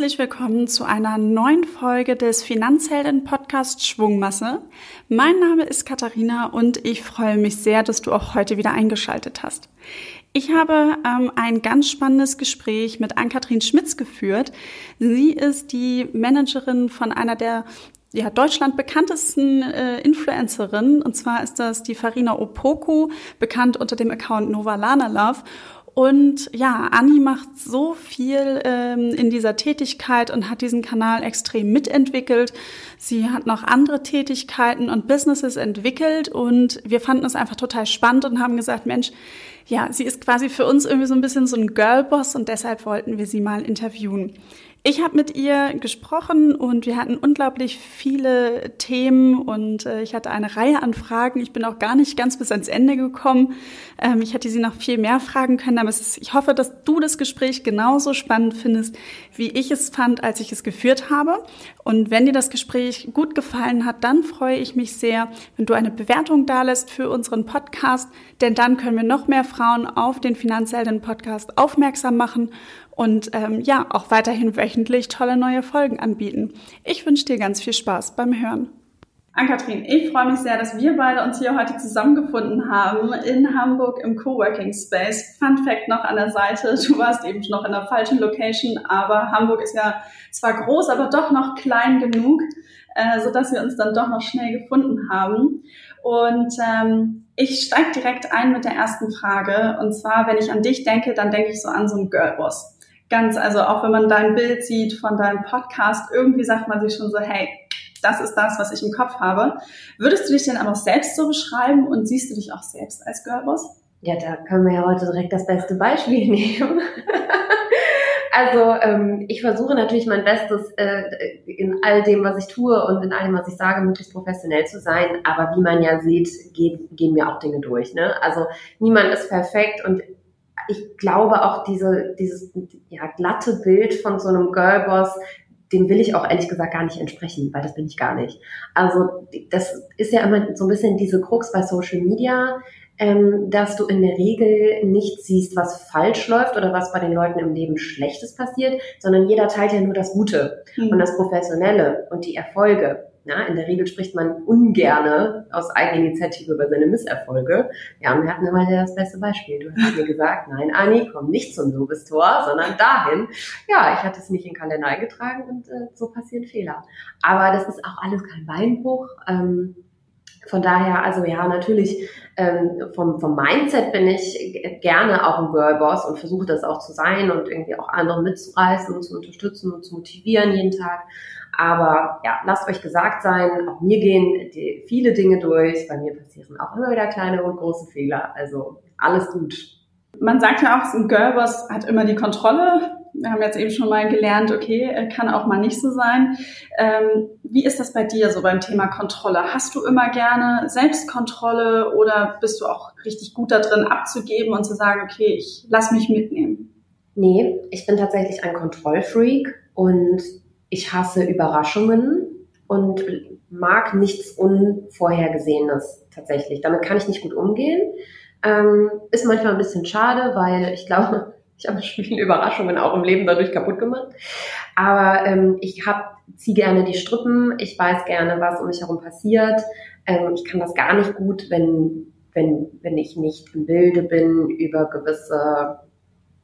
Herzlich willkommen zu einer neuen Folge des Finanzhelden-Podcast Schwungmasse. Mein Name ist Katharina und ich freue mich sehr, dass du auch heute wieder eingeschaltet hast. Ich habe ähm, ein ganz spannendes Gespräch mit Ann-Kathrin Schmitz geführt. Sie ist die Managerin von einer der ja, Deutschland bekanntesten äh, Influencerinnen. Und zwar ist das die Farina Opoku, bekannt unter dem Account Novalana Love. Und ja, Anni macht so viel ähm, in dieser Tätigkeit und hat diesen Kanal extrem mitentwickelt. Sie hat noch andere Tätigkeiten und Businesses entwickelt und wir fanden es einfach total spannend und haben gesagt, Mensch, ja, sie ist quasi für uns irgendwie so ein bisschen so ein Girlboss und deshalb wollten wir sie mal interviewen. Ich habe mit ihr gesprochen und wir hatten unglaublich viele Themen und äh, ich hatte eine Reihe an Fragen. Ich bin auch gar nicht ganz bis ans Ende gekommen. Ähm, ich hätte sie noch viel mehr fragen können, aber ist, ich hoffe, dass du das Gespräch genauso spannend findest, wie ich es fand, als ich es geführt habe. Und wenn dir das Gespräch gut gefallen hat, dann freue ich mich sehr, wenn du eine Bewertung dalässt für unseren Podcast, denn dann können wir noch mehr Frauen auf den Finanzhelden Podcast aufmerksam machen und ähm, ja, auch weiterhin wöchentlich tolle neue Folgen anbieten. Ich wünsche dir ganz viel Spaß beim Hören. Ann-Kathrin, ich freue mich sehr, dass wir beide uns hier heute zusammengefunden haben in Hamburg im Coworking Space. Fun Fact noch an der Seite, du warst eben noch in der falschen Location, aber Hamburg ist ja zwar groß, aber doch noch klein genug, äh, sodass wir uns dann doch noch schnell gefunden haben. Und ähm, ich steige direkt ein mit der ersten Frage. Und zwar, wenn ich an dich denke, dann denke ich so an so einen Girlboss ganz, also auch wenn man dein Bild sieht von deinem Podcast, irgendwie sagt man sich schon so, hey, das ist das, was ich im Kopf habe. Würdest du dich denn aber auch selbst so beschreiben und siehst du dich auch selbst als Girlboss? Ja, da können wir ja heute direkt das beste Beispiel nehmen. also ähm, ich versuche natürlich mein Bestes äh, in all dem, was ich tue und in allem, was ich sage, möglichst professionell zu sein. Aber wie man ja sieht, geht, gehen mir auch Dinge durch. Ne? Also niemand ist perfekt und ich glaube auch diese, dieses ja, glatte Bild von so einem Girlboss, dem will ich auch ehrlich gesagt gar nicht entsprechen, weil das bin ich gar nicht. Also das ist ja immer so ein bisschen diese Krux bei Social Media, ähm, dass du in der Regel nicht siehst, was falsch läuft oder was bei den Leuten im Leben Schlechtes passiert, sondern jeder teilt ja nur das Gute mhm. und das Professionelle und die Erfolge. Ja, in der Regel spricht man ungerne aus Eigeninitiative über seine Misserfolge. Ja, und wir hatten immer das beste Beispiel. Du hast mir gesagt, nein, Anni, komm nicht zum Lobestor, sondern dahin. Ja, ich hatte es nicht in den Kalender eingetragen und äh, so passieren Fehler. Aber das ist auch alles kein Beinbruch. Ähm, von daher, also ja, natürlich ähm, vom, vom Mindset bin ich gerne auch ein Girlboss und versuche das auch zu sein und irgendwie auch andere mitzureißen und zu unterstützen und zu motivieren jeden Tag. Aber ja, lasst euch gesagt sein, auch mir gehen die, viele Dinge durch. Bei mir passieren auch immer wieder kleine und große Fehler. Also alles gut. Man sagt ja auch, ein Girlboss hat immer die Kontrolle. Wir haben jetzt eben schon mal gelernt, okay, kann auch mal nicht so sein. Ähm, wie ist das bei dir so beim Thema Kontrolle? Hast du immer gerne Selbstkontrolle oder bist du auch richtig gut da drin abzugeben und zu sagen, okay, ich lass mich mitnehmen? Nee, ich bin tatsächlich ein Kontrollfreak und ich hasse Überraschungen und mag nichts Unvorhergesehenes tatsächlich. Damit kann ich nicht gut umgehen. Ähm, ist manchmal ein bisschen schade, weil ich glaube, ich habe viele Überraschungen auch im Leben dadurch kaputt gemacht. Aber ähm, ich hab, ziehe gerne die Strippen, ich weiß gerne, was um mich herum passiert. Ähm, ich kann das gar nicht gut, wenn, wenn, wenn ich nicht im Bilde bin über gewisse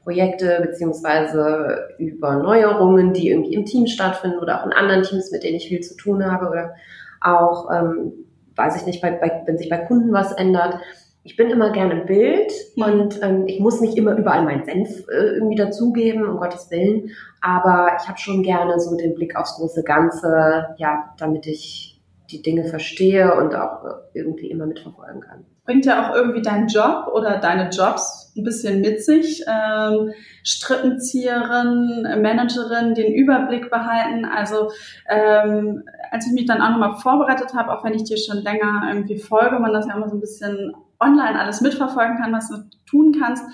Projekte beziehungsweise über Neuerungen, die irgendwie im Team stattfinden oder auch in anderen Teams, mit denen ich viel zu tun habe oder auch, ähm, weiß ich nicht, bei, bei, wenn sich bei Kunden was ändert. Ich bin immer gerne im Bild mhm. und ähm, ich muss nicht immer überall meinen Senf äh, irgendwie dazugeben, um Gottes Willen, aber ich habe schon gerne so den Blick aufs große Ganze, ja, damit ich die Dinge verstehe und auch irgendwie immer mitverfolgen kann bringt ja auch irgendwie dein Job oder deine Jobs ein bisschen mit sich. Ähm, Strippenzieherin, Managerin, den Überblick behalten. Also ähm, als ich mich dann auch nochmal vorbereitet habe, auch wenn ich dir schon länger irgendwie folge, man das ja immer so ein bisschen online alles mitverfolgen kann, was du tun kannst.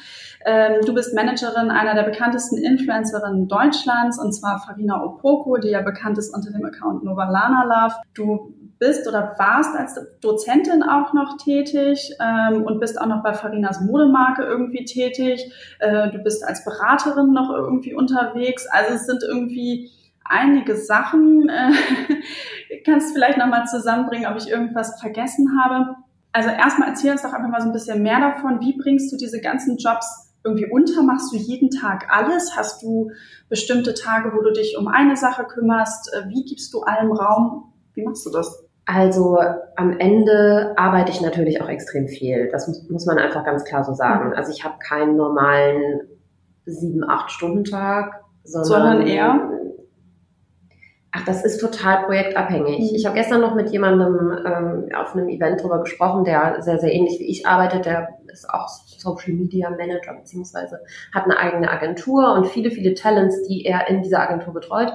Ähm, du bist Managerin einer der bekanntesten Influencerinnen Deutschlands, und zwar Farina Opoko, die ja bekannt ist unter dem Account Novalana Love. Du bist oder warst als Dozentin auch noch tätig ähm, und bist auch noch bei Farinas Modemarke irgendwie tätig. Äh, du bist als Beraterin noch irgendwie unterwegs. Also es sind irgendwie einige Sachen. Äh, kannst vielleicht nochmal zusammenbringen, ob ich irgendwas vergessen habe? Also erstmal erzähl uns doch einfach mal so ein bisschen mehr davon. Wie bringst du diese ganzen Jobs irgendwie unter? Machst du jeden Tag alles? Hast du bestimmte Tage, wo du dich um eine Sache kümmerst? Äh, wie gibst du allem Raum? Wie machst du das? Also am Ende arbeite ich natürlich auch extrem viel. Das muss, muss man einfach ganz klar so sagen. Mhm. Also ich habe keinen normalen sieben, acht Stunden Tag, sondern, sondern eher Ach, das ist total projektabhängig. Mhm. Ich habe gestern noch mit jemandem ähm, auf einem Event darüber gesprochen, der sehr, sehr ähnlich wie ich arbeitet. Der ist auch Social Media Manager beziehungsweise hat eine eigene Agentur und viele, viele Talents, die er in dieser Agentur betreut.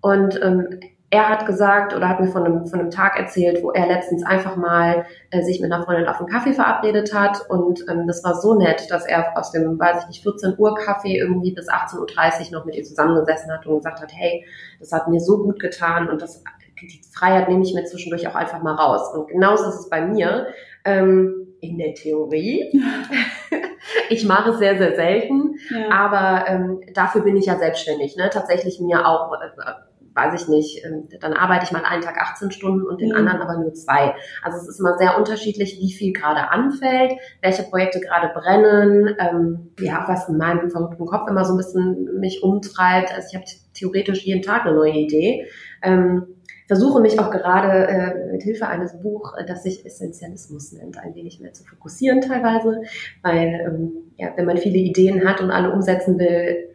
Und ähm, er hat gesagt oder hat mir von einem, von einem Tag erzählt, wo er letztens einfach mal äh, sich mit einer Freundin auf einen Kaffee verabredet hat und ähm, das war so nett, dass er aus dem, weiß ich nicht, 14 Uhr Kaffee irgendwie bis 18.30 Uhr noch mit ihr zusammengesessen hat und gesagt hat, hey, das hat mir so gut getan und das, die Freiheit nehme ich mir zwischendurch auch einfach mal raus. Und genauso ist es bei mir. Ähm, in der Theorie. ich mache es sehr, sehr selten, ja. aber ähm, dafür bin ich ja selbstständig. Ne? Tatsächlich mir auch äh, weiß ich nicht, ähm, dann arbeite ich mal einen Tag 18 Stunden und den mhm. anderen aber nur zwei. Also es ist immer sehr unterschiedlich, wie viel gerade anfällt, welche Projekte gerade brennen, ähm, ja, was in meinem verrückten Kopf immer so ein bisschen mich umtreibt. Also ich habe theoretisch jeden Tag eine neue Idee. Ähm, versuche mich auch gerade äh, mit Hilfe eines Buch, äh, das sich Essentialismus nennt, ein wenig mehr zu fokussieren teilweise, weil ähm, ja, wenn man viele Ideen hat und alle umsetzen will,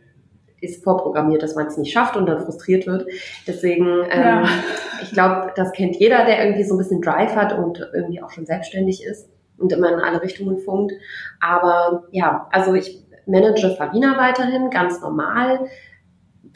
ist vorprogrammiert, dass man es nicht schafft und dann frustriert wird. Deswegen, ähm, ja. ich glaube, das kennt jeder, der irgendwie so ein bisschen Drive hat und irgendwie auch schon selbstständig ist und immer in alle Richtungen funkt. Aber ja, also ich manage Farina weiterhin ganz normal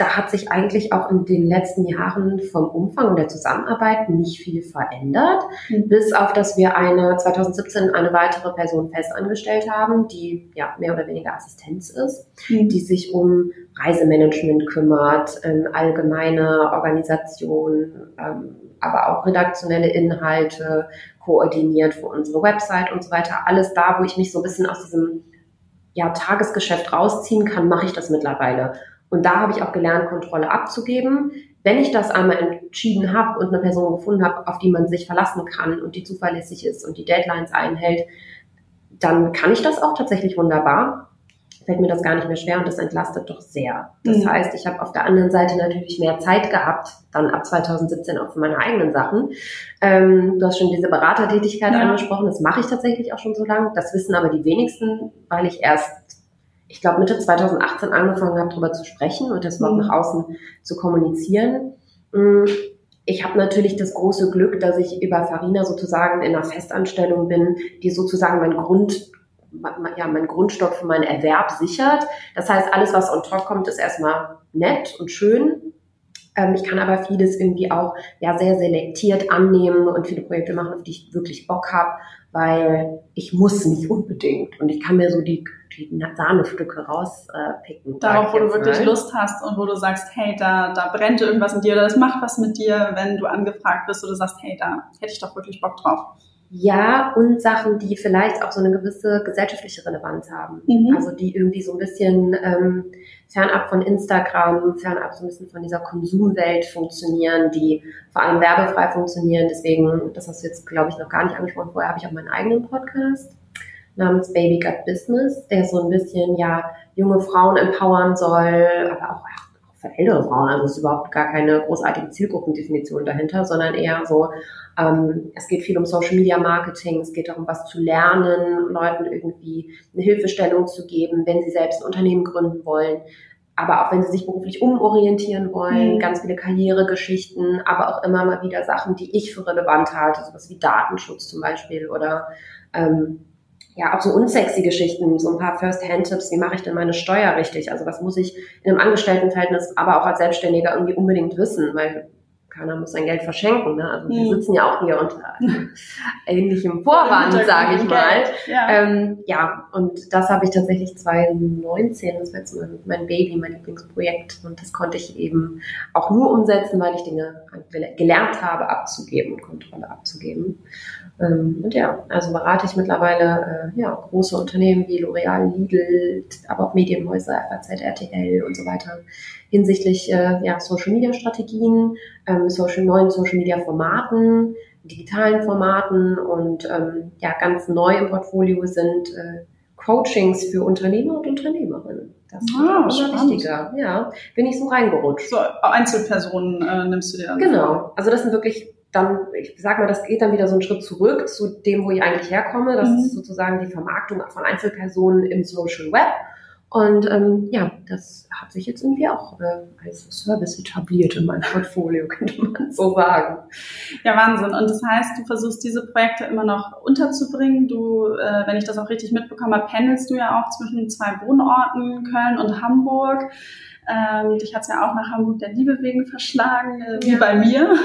da hat sich eigentlich auch in den letzten Jahren vom Umfang der Zusammenarbeit nicht viel verändert, mhm. bis auf dass wir eine 2017 eine weitere Person festangestellt haben, die ja mehr oder weniger Assistenz ist, mhm. die sich um Reisemanagement kümmert, ähm, allgemeine Organisation, ähm, aber auch redaktionelle Inhalte koordiniert für unsere Website und so weiter. Alles da, wo ich mich so ein bisschen aus diesem ja, Tagesgeschäft rausziehen kann, mache ich das mittlerweile. Und da habe ich auch gelernt, Kontrolle abzugeben. Wenn ich das einmal entschieden habe und eine Person gefunden habe, auf die man sich verlassen kann und die zuverlässig ist und die Deadlines einhält, dann kann ich das auch tatsächlich wunderbar. Fällt mir das gar nicht mehr schwer und das entlastet doch sehr. Das mhm. heißt, ich habe auf der anderen Seite natürlich mehr Zeit gehabt, dann ab 2017 auch für meine eigenen Sachen. Ähm, du hast schon diese Beratertätigkeit ja. angesprochen, das mache ich tatsächlich auch schon so lange. Das wissen aber die wenigsten, weil ich erst ich glaube, Mitte 2018 angefangen habe, darüber zu sprechen und das überhaupt mhm. nach außen zu kommunizieren. Mm, ich habe natürlich das große Glück, dass ich über Farina sozusagen in einer Festanstellung bin, die sozusagen mein Grund, ja, mein Grundstock für meinen Erwerb sichert. Das heißt, alles, was on top kommt, ist erstmal nett und schön. Ähm, ich kann aber vieles irgendwie auch ja, sehr selektiert annehmen und viele Projekte machen, auf die ich wirklich Bock habe, weil ich muss nicht unbedingt. Und ich kann mir so die die Sahnestücke rauspicken. Äh, Darauf, wo du wirklich mal. Lust hast und wo du sagst, hey, da, da brennt irgendwas in dir oder das macht was mit dir, wenn du angefragt bist oder sagst, hey, da hätte ich doch wirklich Bock drauf. Ja, und Sachen, die vielleicht auch so eine gewisse gesellschaftliche Relevanz haben. Mhm. Also die irgendwie so ein bisschen ähm, fernab von Instagram, fernab so ein bisschen von dieser Konsumwelt funktionieren, die vor allem werbefrei funktionieren. Deswegen, das hast du jetzt, glaube ich, noch gar nicht angesprochen. Vorher habe ich auch meinen eigenen Podcast namens Baby Gut Business, der so ein bisschen ja junge Frauen empowern soll, aber auch, auch für ältere Frauen. Also es ist überhaupt gar keine großartige Zielgruppendefinition dahinter, sondern eher so, ähm, es geht viel um Social Media Marketing, es geht darum, was zu lernen, Leuten irgendwie eine Hilfestellung zu geben, wenn sie selbst ein Unternehmen gründen wollen aber auch wenn sie sich beruflich umorientieren wollen, mhm. ganz viele Karrieregeschichten, aber auch immer mal wieder Sachen, die ich für relevant halte, sowas wie Datenschutz zum Beispiel oder ähm, ja, auch so unsexy Geschichten, so ein paar First-Hand-Tipps, wie mache ich denn meine Steuer richtig? Also was muss ich in einem Angestelltenverhältnis, aber auch als Selbstständiger irgendwie unbedingt wissen, weil keiner muss sein Geld verschenken. Ne? Also wir hm. sitzen ja auch hier unter ähnlichem Vorwand, sage ich mal. Ja. Ähm, ja, und das habe ich tatsächlich 2019, das war jetzt mein Baby, mein Lieblingsprojekt. Und das konnte ich eben auch nur umsetzen, weil ich Dinge gelernt habe, abzugeben und Kontrolle abzugeben. Ähm, und ja, also berate ich mittlerweile äh, ja, große Unternehmen wie L'Oreal, Lidl, aber auch Medienhäuser, FAZ, RTL und so weiter hinsichtlich äh, ja, Social Media Strategien, ähm, Social, neuen Social Media Formaten, digitalen Formaten und ähm, ja, ganz neu im Portfolio sind äh, Coachings für Unternehmer und Unternehmerinnen. Das ist ah, immer wichtiger. Ja, bin ich so reingerutscht. So, Einzelpersonen äh, nimmst du dir dann Genau. Also das sind wirklich dann, ich sag mal, das geht dann wieder so einen Schritt zurück zu dem, wo ich eigentlich herkomme. Das mhm. ist sozusagen die Vermarktung von Einzelpersonen im Social Web. Und ähm, ja, das hat sich jetzt irgendwie auch äh, als Service etabliert in meinem Portfolio, könnte man so sagen. Ja, Wahnsinn. Und das heißt, du versuchst diese Projekte immer noch unterzubringen. Du, äh, wenn ich das auch richtig mitbekommen habe, pendelst du ja auch zwischen zwei Wohnorten, Köln und Hamburg. Ähm, dich hat es ja auch nach Hamburg der Liebe wegen verschlagen, äh, wie ja. bei mir.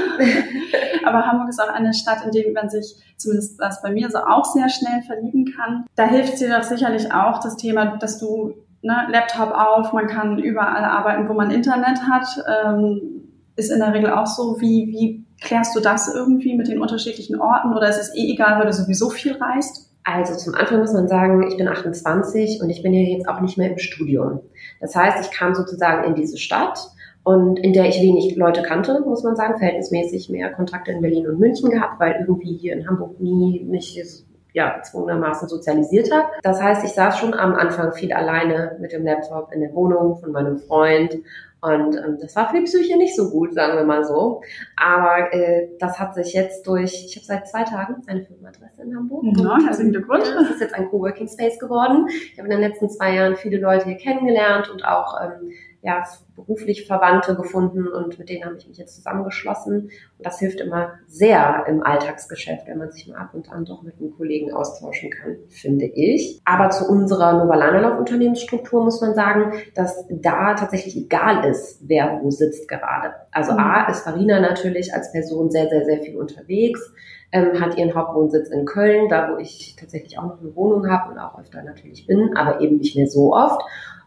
Aber Hamburg ist auch eine Stadt, in der man sich, zumindest das bei mir, so auch sehr schnell verlieben kann. Da hilft dir doch sicherlich auch das Thema, dass du ne, Laptop auf, man kann überall arbeiten, wo man Internet hat. Ähm, ist in der Regel auch so. Wie, wie klärst du das irgendwie mit den unterschiedlichen Orten oder ist es eh egal, weil du sowieso viel reist? Also zum Anfang muss man sagen, ich bin 28 und ich bin ja jetzt auch nicht mehr im Studium. Das heißt, ich kam sozusagen in diese Stadt und in der ich wenig Leute kannte, muss man sagen, verhältnismäßig mehr Kontakte in Berlin und München gehabt, weil irgendwie hier in Hamburg nie nicht ja, gezwungenermaßen sozialisiert habe. Das heißt, ich saß schon am Anfang viel alleine mit dem Laptop in der Wohnung von meinem Freund und ähm, das war für die Psyche nicht so gut, sagen wir mal so. Aber äh, das hat sich jetzt durch, ich habe seit zwei Tagen eine Firmenadresse in Hamburg. Ja, herzlichen Glückwunsch. Das ist jetzt ein Coworking Space geworden. Ich habe in den letzten zwei Jahren viele Leute hier kennengelernt und auch ähm, ja, beruflich Verwandte gefunden und mit denen habe ich mich jetzt zusammengeschlossen. Und das hilft immer sehr im Alltagsgeschäft, wenn man sich mal ab und an doch mit einem Kollegen austauschen kann, finde ich. Aber zu unserer Novalanalauf Unternehmensstruktur muss man sagen, dass da tatsächlich egal ist, wer wo sitzt gerade. Also mhm. A ist Farina natürlich als Person sehr, sehr, sehr viel unterwegs. Ähm, hat ihren Hauptwohnsitz in Köln, da wo ich tatsächlich auch noch eine Wohnung habe und auch öfter natürlich bin, aber eben nicht mehr so oft.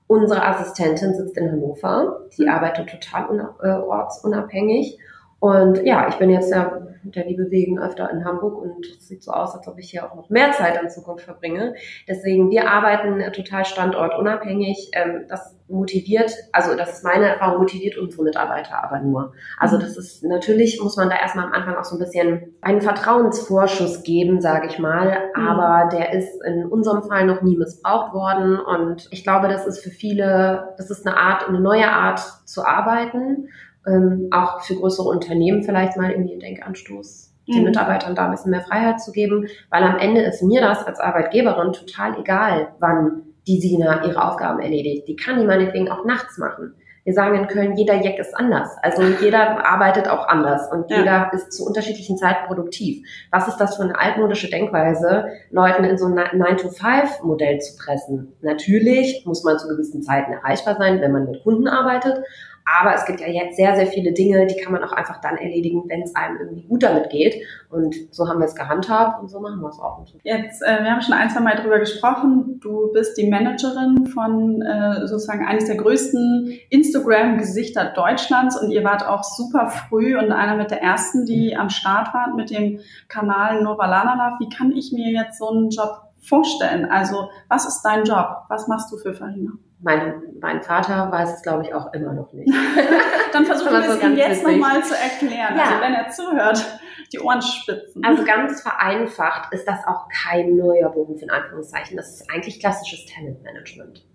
Unsere Assistentin sitzt in Hannover. Die mhm. arbeitet total äh, ortsunabhängig. Und ja, ich bin jetzt ja der Liebe wegen öfter in Hamburg und es sieht so aus, als ob ich hier auch noch mehr Zeit in Zukunft verbringe. Deswegen, wir arbeiten total standortunabhängig. Ähm, das motiviert, also das ist meine Erfahrung, motiviert unsere Mitarbeiter aber nur. Also mhm. das ist, natürlich muss man da erstmal am Anfang auch so ein bisschen einen Vertrauensvorschuss geben, sage ich mal. Mhm. Aber der ist in unserem Fall noch nie missbraucht worden. Und ich glaube, das ist für viele, das ist eine Art, eine neue Art zu arbeiten ähm, auch für größere Unternehmen vielleicht mal irgendwie einen Denkanstoß, den mhm. Mitarbeitern da ein bisschen mehr Freiheit zu geben, weil am Ende ist mir das als Arbeitgeberin total egal, wann die Sina ihre Aufgaben erledigt. Die kann die meinetwegen auch nachts machen. Wir sagen in Köln, jeder Jack ist anders. Also jeder arbeitet auch anders und ja. jeder ist zu unterschiedlichen Zeiten produktiv. Was ist das für eine altmodische Denkweise, Leuten in so ein 9-to-5-Modell zu pressen? Natürlich muss man zu gewissen Zeiten erreichbar sein, wenn man mit Kunden arbeitet, aber es gibt ja jetzt sehr, sehr viele Dinge, die kann man auch einfach dann erledigen, wenn es einem irgendwie gut damit geht. Und so haben wir es gehandhabt und so machen wir es auch. Jetzt, äh, wir haben schon ein, zwei Mal drüber gesprochen. Du bist die Managerin von äh, sozusagen eines der größten Instagram-Gesichter Deutschlands und ihr wart auch super früh und einer mit der ersten, die am Start waren mit dem Kanal Nova Lanala. Wie kann ich mir jetzt so einen Job vorstellen? Also, was ist dein Job? Was machst du für Farina? Mein, mein Vater weiß es, glaube ich, auch immer noch nicht. Dann versuchen wir es ihm jetzt nochmal zu erklären. Ja. Also wenn er zuhört, die Ohren spitzen. Also ganz vereinfacht ist das auch kein neuer Beruf in Anführungszeichen. Das ist eigentlich klassisches Talentmanagement.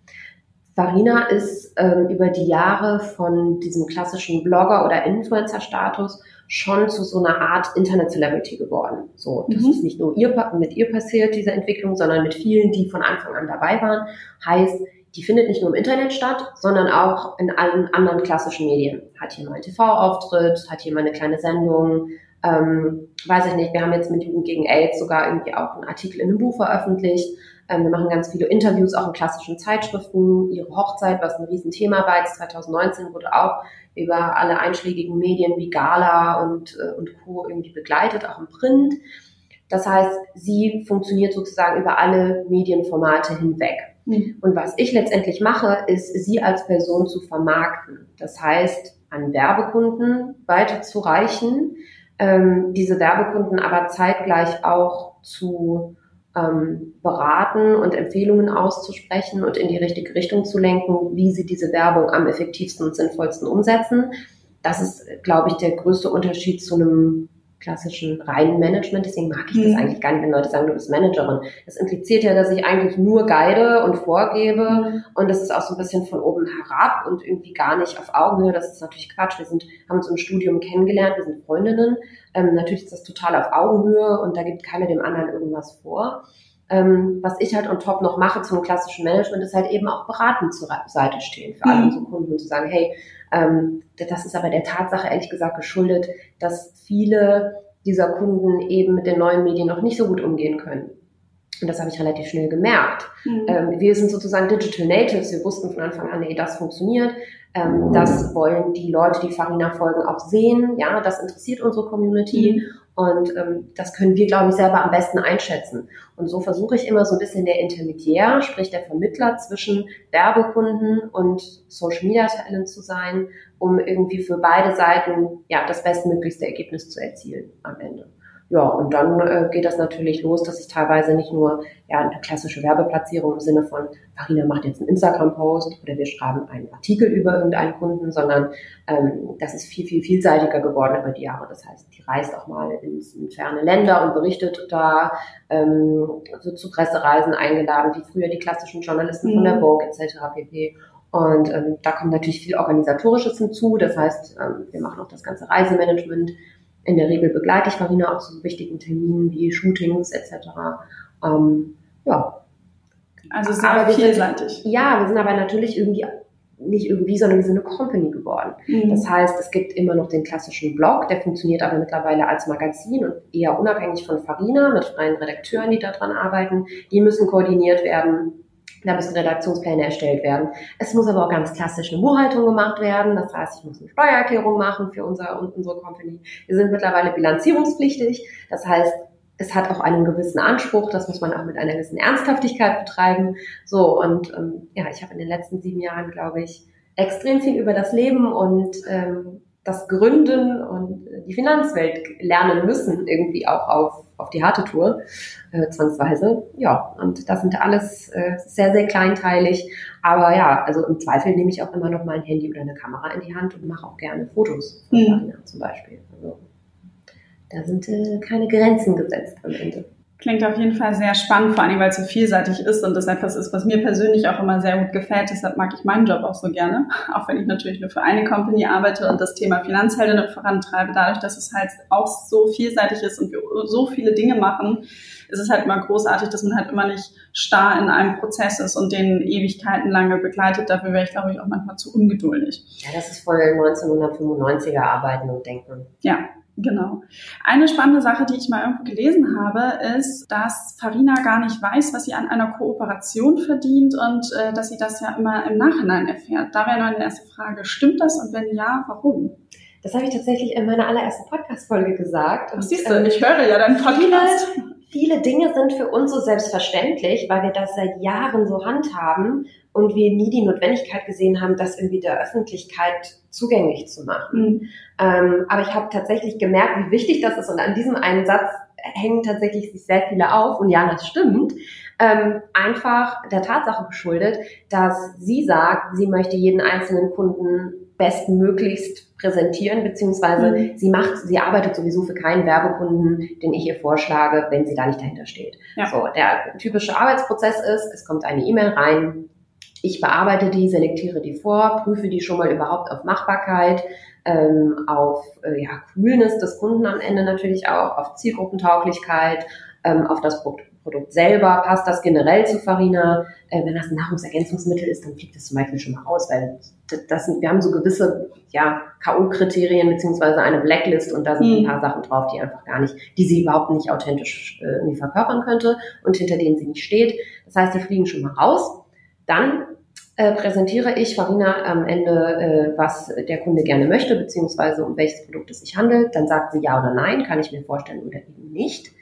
Farina ist ähm, über die Jahre von diesem klassischen Blogger- oder Influencer-Status schon zu so einer Art Internet-Celebrity geworden. So, das mhm. ist nicht nur ihr, mit ihr passiert, diese Entwicklung, sondern mit vielen, die von Anfang an dabei waren. Heißt, die findet nicht nur im Internet statt, sondern auch in allen anderen klassischen Medien. Hat hier mal einen TV-Auftritt, hat hier mal eine kleine Sendung, ähm, weiß ich nicht, wir haben jetzt mit Jugend gegen AIDS sogar irgendwie auch einen Artikel in einem Buch veröffentlicht. Ähm, wir machen ganz viele Interviews auch in klassischen Zeitschriften. Ihre Hochzeit, was ein Riesenthema war, 2019 wurde auch über alle einschlägigen Medien wie Gala und, äh, und Co. irgendwie begleitet, auch im Print. Das heißt, sie funktioniert sozusagen über alle Medienformate hinweg. Mhm. Und was ich letztendlich mache, ist, sie als Person zu vermarkten. Das heißt, an Werbekunden weiterzureichen, ähm, diese Werbekunden aber zeitgleich auch zu ähm, beraten und Empfehlungen auszusprechen und in die richtige Richtung zu lenken, wie sie diese Werbung am effektivsten und sinnvollsten umsetzen. Das ist, glaube ich, der größte Unterschied zu einem klassischen reinen Management. Deswegen mag ich das mhm. eigentlich gar nicht, wenn Leute sagen, du bist Managerin. Das impliziert ja, dass ich eigentlich nur guide und vorgebe. Mhm. Und das ist auch so ein bisschen von oben herab und irgendwie gar nicht auf Augenhöhe. Das ist natürlich Quatsch. Wir sind, haben uns im Studium kennengelernt, wir sind Freundinnen. Ähm, natürlich ist das total auf Augenhöhe und da gibt keiner dem anderen irgendwas vor. Ähm, was ich halt on top noch mache zum klassischen Management, ist halt eben auch beratend zur Seite stehen für alle mhm. unsere Kunden und zu sagen, hey, das ist aber der Tatsache ehrlich gesagt geschuldet, dass viele dieser Kunden eben mit den neuen Medien noch nicht so gut umgehen können. Und das habe ich relativ schnell gemerkt. Mhm. Ähm, wir sind sozusagen Digital Natives. Wir wussten von Anfang an, nee, das funktioniert. Ähm, das wollen die Leute, die Farina folgen, auch sehen. Ja, das interessiert unsere Community. Mhm. Und ähm, das können wir, glaube ich, selber am besten einschätzen. Und so versuche ich immer so ein bisschen der Intermediär, sprich der Vermittler zwischen Werbekunden und Social Media Talent zu sein, um irgendwie für beide Seiten ja das bestmöglichste Ergebnis zu erzielen am Ende. Ja, und dann äh, geht das natürlich los, dass ich teilweise nicht nur ja, eine klassische Werbeplatzierung im Sinne von, Farina macht jetzt einen Instagram-Post oder wir schreiben einen Artikel über irgendeinen Kunden, sondern ähm, das ist viel, viel vielseitiger geworden über die Jahre. Das heißt, die reist auch mal ins, in ferne Länder und berichtet da, ähm, so zu Pressereisen eingeladen, wie früher die klassischen Journalisten mhm. von der mhm. Vogue etc. pp. Und ähm, da kommt natürlich viel Organisatorisches hinzu. Das heißt, ähm, wir machen auch das ganze Reisemanagement, in der Regel begleite ich Marina auch zu so wichtigen Terminen wie Shootings etc. Ähm, ja. Also sehr aber vielseitig. Sind, ja, wir sind aber natürlich irgendwie nicht irgendwie, sondern wir sind eine Company geworden. Mhm. Das heißt, es gibt immer noch den klassischen Blog, der funktioniert aber mittlerweile als Magazin und eher unabhängig von Farina mit freien Redakteuren, die daran arbeiten. Die müssen koordiniert werden da müssen Redaktionspläne erstellt werden. Es muss aber auch ganz klassisch eine Buchhaltung gemacht werden. Das heißt, ich muss eine Steuererklärung machen für unser, unsere Company. Wir sind mittlerweile bilanzierungspflichtig. Das heißt, es hat auch einen gewissen Anspruch, das muss man auch mit einer gewissen Ernsthaftigkeit betreiben. So, und ähm, ja, ich habe in den letzten sieben Jahren, glaube ich, extrem viel über das Leben und ähm, das Gründen und die Finanzwelt lernen müssen, irgendwie auch auf, auf die harte Tour, äh, zwangsweise. Ja, und das sind alles äh, sehr, sehr kleinteilig. Aber ja, also im Zweifel nehme ich auch immer noch mal ein Handy oder eine Kamera in die Hand und mache auch gerne Fotos von mhm. zum Beispiel. Also da sind äh, keine Grenzen gesetzt am Ende. Klingt auf jeden Fall sehr spannend, vor allem weil es so vielseitig ist und das etwas ist, was mir persönlich auch immer sehr gut gefällt. Deshalb mag ich meinen Job auch so gerne, auch wenn ich natürlich nur für eine Company arbeite und das Thema Finanzheldinnen vorantreibe. Dadurch, dass es halt auch so vielseitig ist und wir so viele Dinge machen, ist es halt immer großartig, dass man halt immer nicht starr in einem Prozess ist und den Ewigkeiten lange begleitet. Dafür wäre ich, glaube ich, auch manchmal zu ungeduldig. Ja, das ist voll 1995er Arbeiten und Denken. Ja, Genau. Eine spannende Sache, die ich mal irgendwo gelesen habe, ist, dass Farina gar nicht weiß, was sie an einer Kooperation verdient und äh, dass sie das ja immer im Nachhinein erfährt. Da wäre meine erste Frage, stimmt das und wenn ja, warum? Das habe ich tatsächlich in meiner allerersten Podcast-Folge gesagt. Ach, siehst du, ähm, ich höre ja deinen Podcast. Viele, viele Dinge sind für uns so selbstverständlich, weil wir das seit Jahren so handhaben und wir nie die Notwendigkeit gesehen haben, das irgendwie der Öffentlichkeit zugänglich zu machen. Mhm. Ähm, aber ich habe tatsächlich gemerkt, wie wichtig das ist und an diesem einen Satz hängen tatsächlich sich sehr viele auf und ja, das stimmt. Ähm, einfach der Tatsache geschuldet, dass sie sagt, sie möchte jeden einzelnen Kunden bestmöglichst präsentieren, beziehungsweise mhm. sie macht, sie arbeitet sowieso für keinen Werbekunden, den ich ihr vorschlage, wenn sie da nicht dahinter steht. Ja. So, der typische Arbeitsprozess ist, es kommt eine E-Mail rein, ich bearbeite die, selektiere die vor, prüfe die schon mal überhaupt auf Machbarkeit, ähm, auf äh, ja, Coolness des Kunden am Ende natürlich auch, auf Zielgruppentauglichkeit, ähm, auf das Pro Produkt selber, passt das generell zu Farina? Äh, wenn das ein Nahrungsergänzungsmittel ist, dann fliegt das zum Beispiel schon mal raus, weil das sind, wir haben so gewisse ja, K.O.-Kriterien beziehungsweise eine Blacklist und da sind mhm. ein paar Sachen drauf, die einfach gar nicht, die sie überhaupt nicht authentisch äh, verkörpern könnte und hinter denen sie nicht steht. Das heißt, die fliegen schon mal raus. Dann äh, präsentiere ich Farina am Ende, äh, was der Kunde gerne möchte, beziehungsweise um welches Produkt es sich handelt. Dann sagt sie ja oder nein, kann ich mir vorstellen oder eben nicht.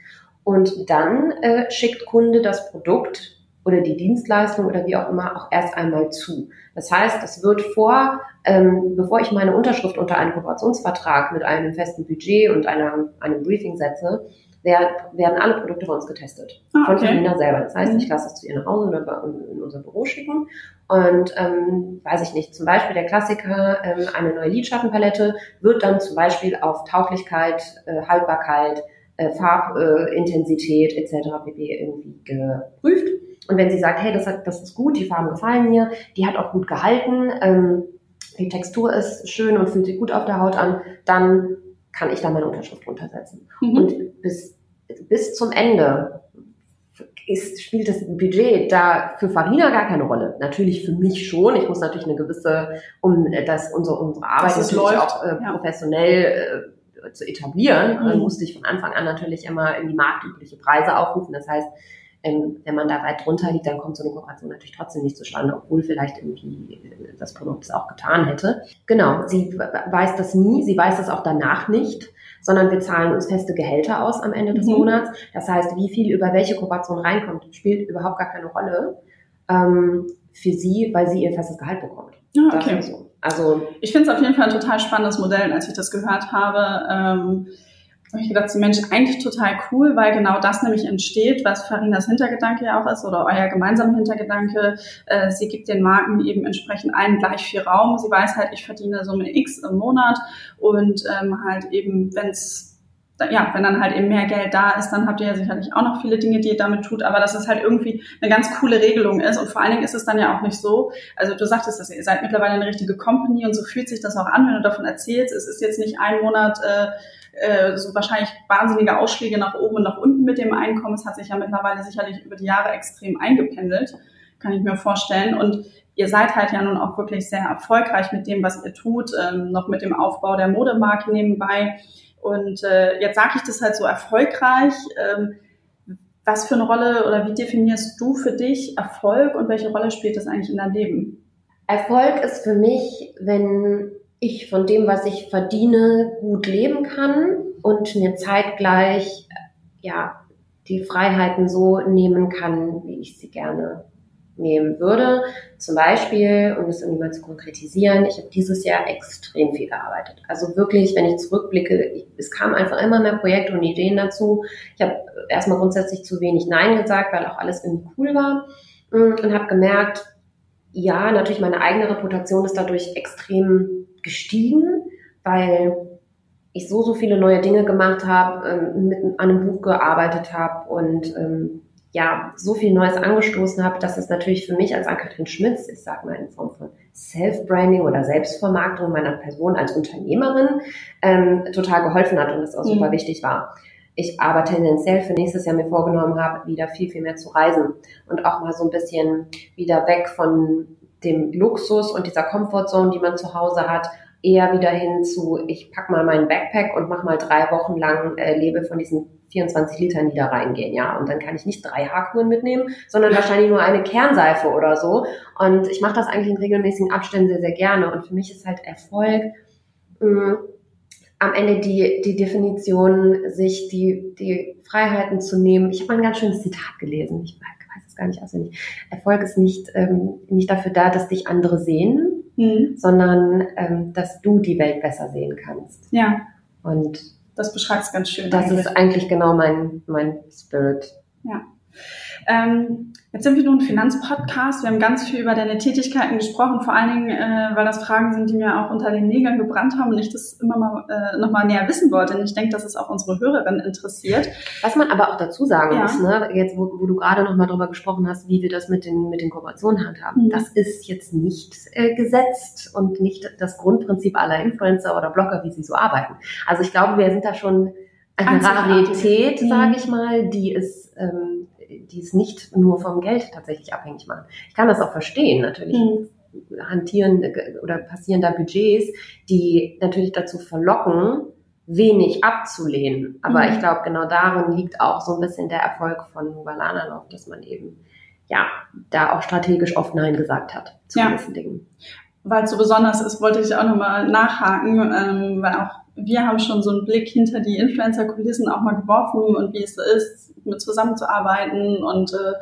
Und dann äh, schickt Kunde das Produkt oder die Dienstleistung oder wie auch immer auch erst einmal zu. Das heißt, es wird vor, ähm, bevor ich meine Unterschrift unter einen Kooperationsvertrag mit einem festen Budget und einer, einem Briefing setze, werden alle Produkte bei uns getestet. Ah, okay. Von Carina selber. Das heißt, ich mhm. lasse es zu ihr nach Hause oder in unser Büro schicken. Und ähm, weiß ich nicht, zum Beispiel der Klassiker, ähm, eine neue Lidschattenpalette wird dann zum Beispiel auf Tauglichkeit, äh, Haltbarkeit, äh, Farbintensität äh, etc. pp. irgendwie geprüft. Und wenn sie sagt, hey, das, hat, das ist gut, die Farben gefallen mir, die hat auch gut gehalten, ähm, die Textur ist schön und fühlt sich gut auf der Haut an, dann kann ich da meine Unterschrift untersetzen. Mhm. Und bis, bis zum Ende ist, spielt das Budget da für Farina gar keine Rolle. Natürlich für mich schon. Ich muss natürlich eine gewisse, um das unsere, unsere Arbeit das natürlich läuft. auch äh, professionell äh, zu etablieren, mhm. musste ich von Anfang an natürlich immer in die marktübliche Preise aufrufen. Das heißt, ähm, wenn man da weit drunter liegt, dann kommt so eine Kooperation natürlich trotzdem nicht zustande, obwohl vielleicht irgendwie äh, das Produkt es auch getan hätte. Genau, sie weiß das nie, sie weiß das auch danach nicht, sondern wir zahlen uns feste Gehälter aus am Ende des mhm. Monats. Das heißt, wie viel über welche Kooperation reinkommt, spielt überhaupt gar keine Rolle ähm, für sie, weil sie ihr festes Gehalt bekommt. Ah, okay. So. Also ich finde es auf jeden Fall ein total spannendes Modell, als ich das gehört habe. Ähm, habe ich gedacht, Mensch, eigentlich total cool, weil genau das nämlich entsteht, was Farinas Hintergedanke ja auch ist oder euer gemeinsamer Hintergedanke. Äh, sie gibt den Marken eben entsprechend allen gleich viel Raum. Sie weiß halt, ich verdiene Summe X im Monat und ähm, halt eben, wenn es ja, wenn dann halt eben mehr Geld da ist, dann habt ihr ja sicherlich auch noch viele Dinge, die ihr damit tut, aber dass es halt irgendwie eine ganz coole Regelung ist und vor allen Dingen ist es dann ja auch nicht so, also du sagtest dass ihr seid mittlerweile eine richtige Company und so fühlt sich das auch an, wenn du davon erzählst, es ist jetzt nicht ein Monat äh, äh, so wahrscheinlich wahnsinnige Ausschläge nach oben und nach unten mit dem Einkommen. Es hat sich ja mittlerweile sicherlich über die Jahre extrem eingependelt, kann ich mir vorstellen. Und ihr seid halt ja nun auch wirklich sehr erfolgreich mit dem, was ihr tut, ähm, noch mit dem Aufbau der Modemarke nebenbei. Und äh, jetzt sage ich das halt so erfolgreich. Ähm, was für eine Rolle oder wie definierst du für dich Erfolg und welche Rolle spielt das eigentlich in deinem Leben? Erfolg ist für mich, wenn ich von dem, was ich verdiene, gut leben kann und mir zeitgleich ja die Freiheiten so nehmen kann, wie ich sie gerne nehmen würde. Zum Beispiel, um das irgendwie mal zu konkretisieren, ich habe dieses Jahr extrem viel gearbeitet. Also wirklich, wenn ich zurückblicke, ich, es kam einfach immer mehr Projekte und Ideen dazu. Ich habe erstmal grundsätzlich zu wenig Nein gesagt, weil auch alles irgendwie cool war mm, und habe gemerkt, ja, natürlich meine eigene Reputation ist dadurch extrem gestiegen, weil ich so, so viele neue Dinge gemacht habe, ähm, mit einem Buch gearbeitet habe und ähm, ja, so viel Neues angestoßen habe, dass es natürlich für mich als Ann-Kathrin Schmitz, ich sag mal in Form von Self-Branding oder Selbstvermarktung meiner Person als Unternehmerin, ähm, total geholfen hat und es auch mhm. super wichtig war. Ich aber tendenziell für nächstes Jahr mir vorgenommen habe, wieder viel, viel mehr zu reisen und auch mal so ein bisschen wieder weg von dem Luxus und dieser Comfortzone, die man zu Hause hat, eher wieder hin zu, ich pack mal meinen Backpack und mach mal drei Wochen lang, äh, lebe von diesen 24 Litern, die da reingehen, ja. Und dann kann ich nicht drei Haarkuren mitnehmen, sondern wahrscheinlich nur eine Kernseife oder so. Und ich mache das eigentlich in regelmäßigen Abständen sehr, sehr gerne. Und für mich ist halt Erfolg mh, am Ende die, die Definition, sich die, die Freiheiten zu nehmen. Ich habe mal ein ganz schönes Zitat gelesen. Ich es gar nicht auswendig. Erfolg ist nicht, ähm, nicht dafür da, dass dich andere sehen, mhm. sondern ähm, dass du die Welt besser sehen kannst. Ja. Und das beschreibt es ganz schön. Das eigentlich. ist eigentlich genau mein, mein Spirit. Ja. Ähm, jetzt sind wir nun ein Finanzpodcast. Wir haben ganz viel über deine Tätigkeiten gesprochen, vor allen Dingen, äh, weil das Fragen sind, die mir auch unter den Nägeln gebrannt haben und ich das immer mal äh, noch mal näher wissen wollte. Und ich denke, dass es auch unsere Hörerin interessiert. Was man aber auch dazu sagen ja. muss, ne, jetzt wo, wo du gerade noch mal drüber gesprochen hast, wie wir das mit den mit den Kooperationen handhaben, mhm. das ist jetzt nicht äh, gesetzt und nicht das Grundprinzip aller Influencer oder Blogger, wie sie so arbeiten. Also ich glaube, wir sind da schon eine Rarität, sage mhm. ich mal, die es ähm, die es nicht nur vom Geld tatsächlich abhängig machen. Ich kann das auch verstehen, natürlich. Mhm. Hantieren äh, oder passieren da Budgets, die natürlich dazu verlocken, wenig abzulehnen. Aber mhm. ich glaube, genau darin liegt auch so ein bisschen der Erfolg von Nuvalanalov, dass man eben ja da auch strategisch oft Nein gesagt hat zu ja. gewissen Dingen. Weil es so besonders ist, wollte ich auch nochmal nachhaken, ähm, weil auch wir haben schon so einen Blick hinter die Influencer-Kulissen auch mal geworfen und wie es so ist, mit zusammenzuarbeiten. Und äh,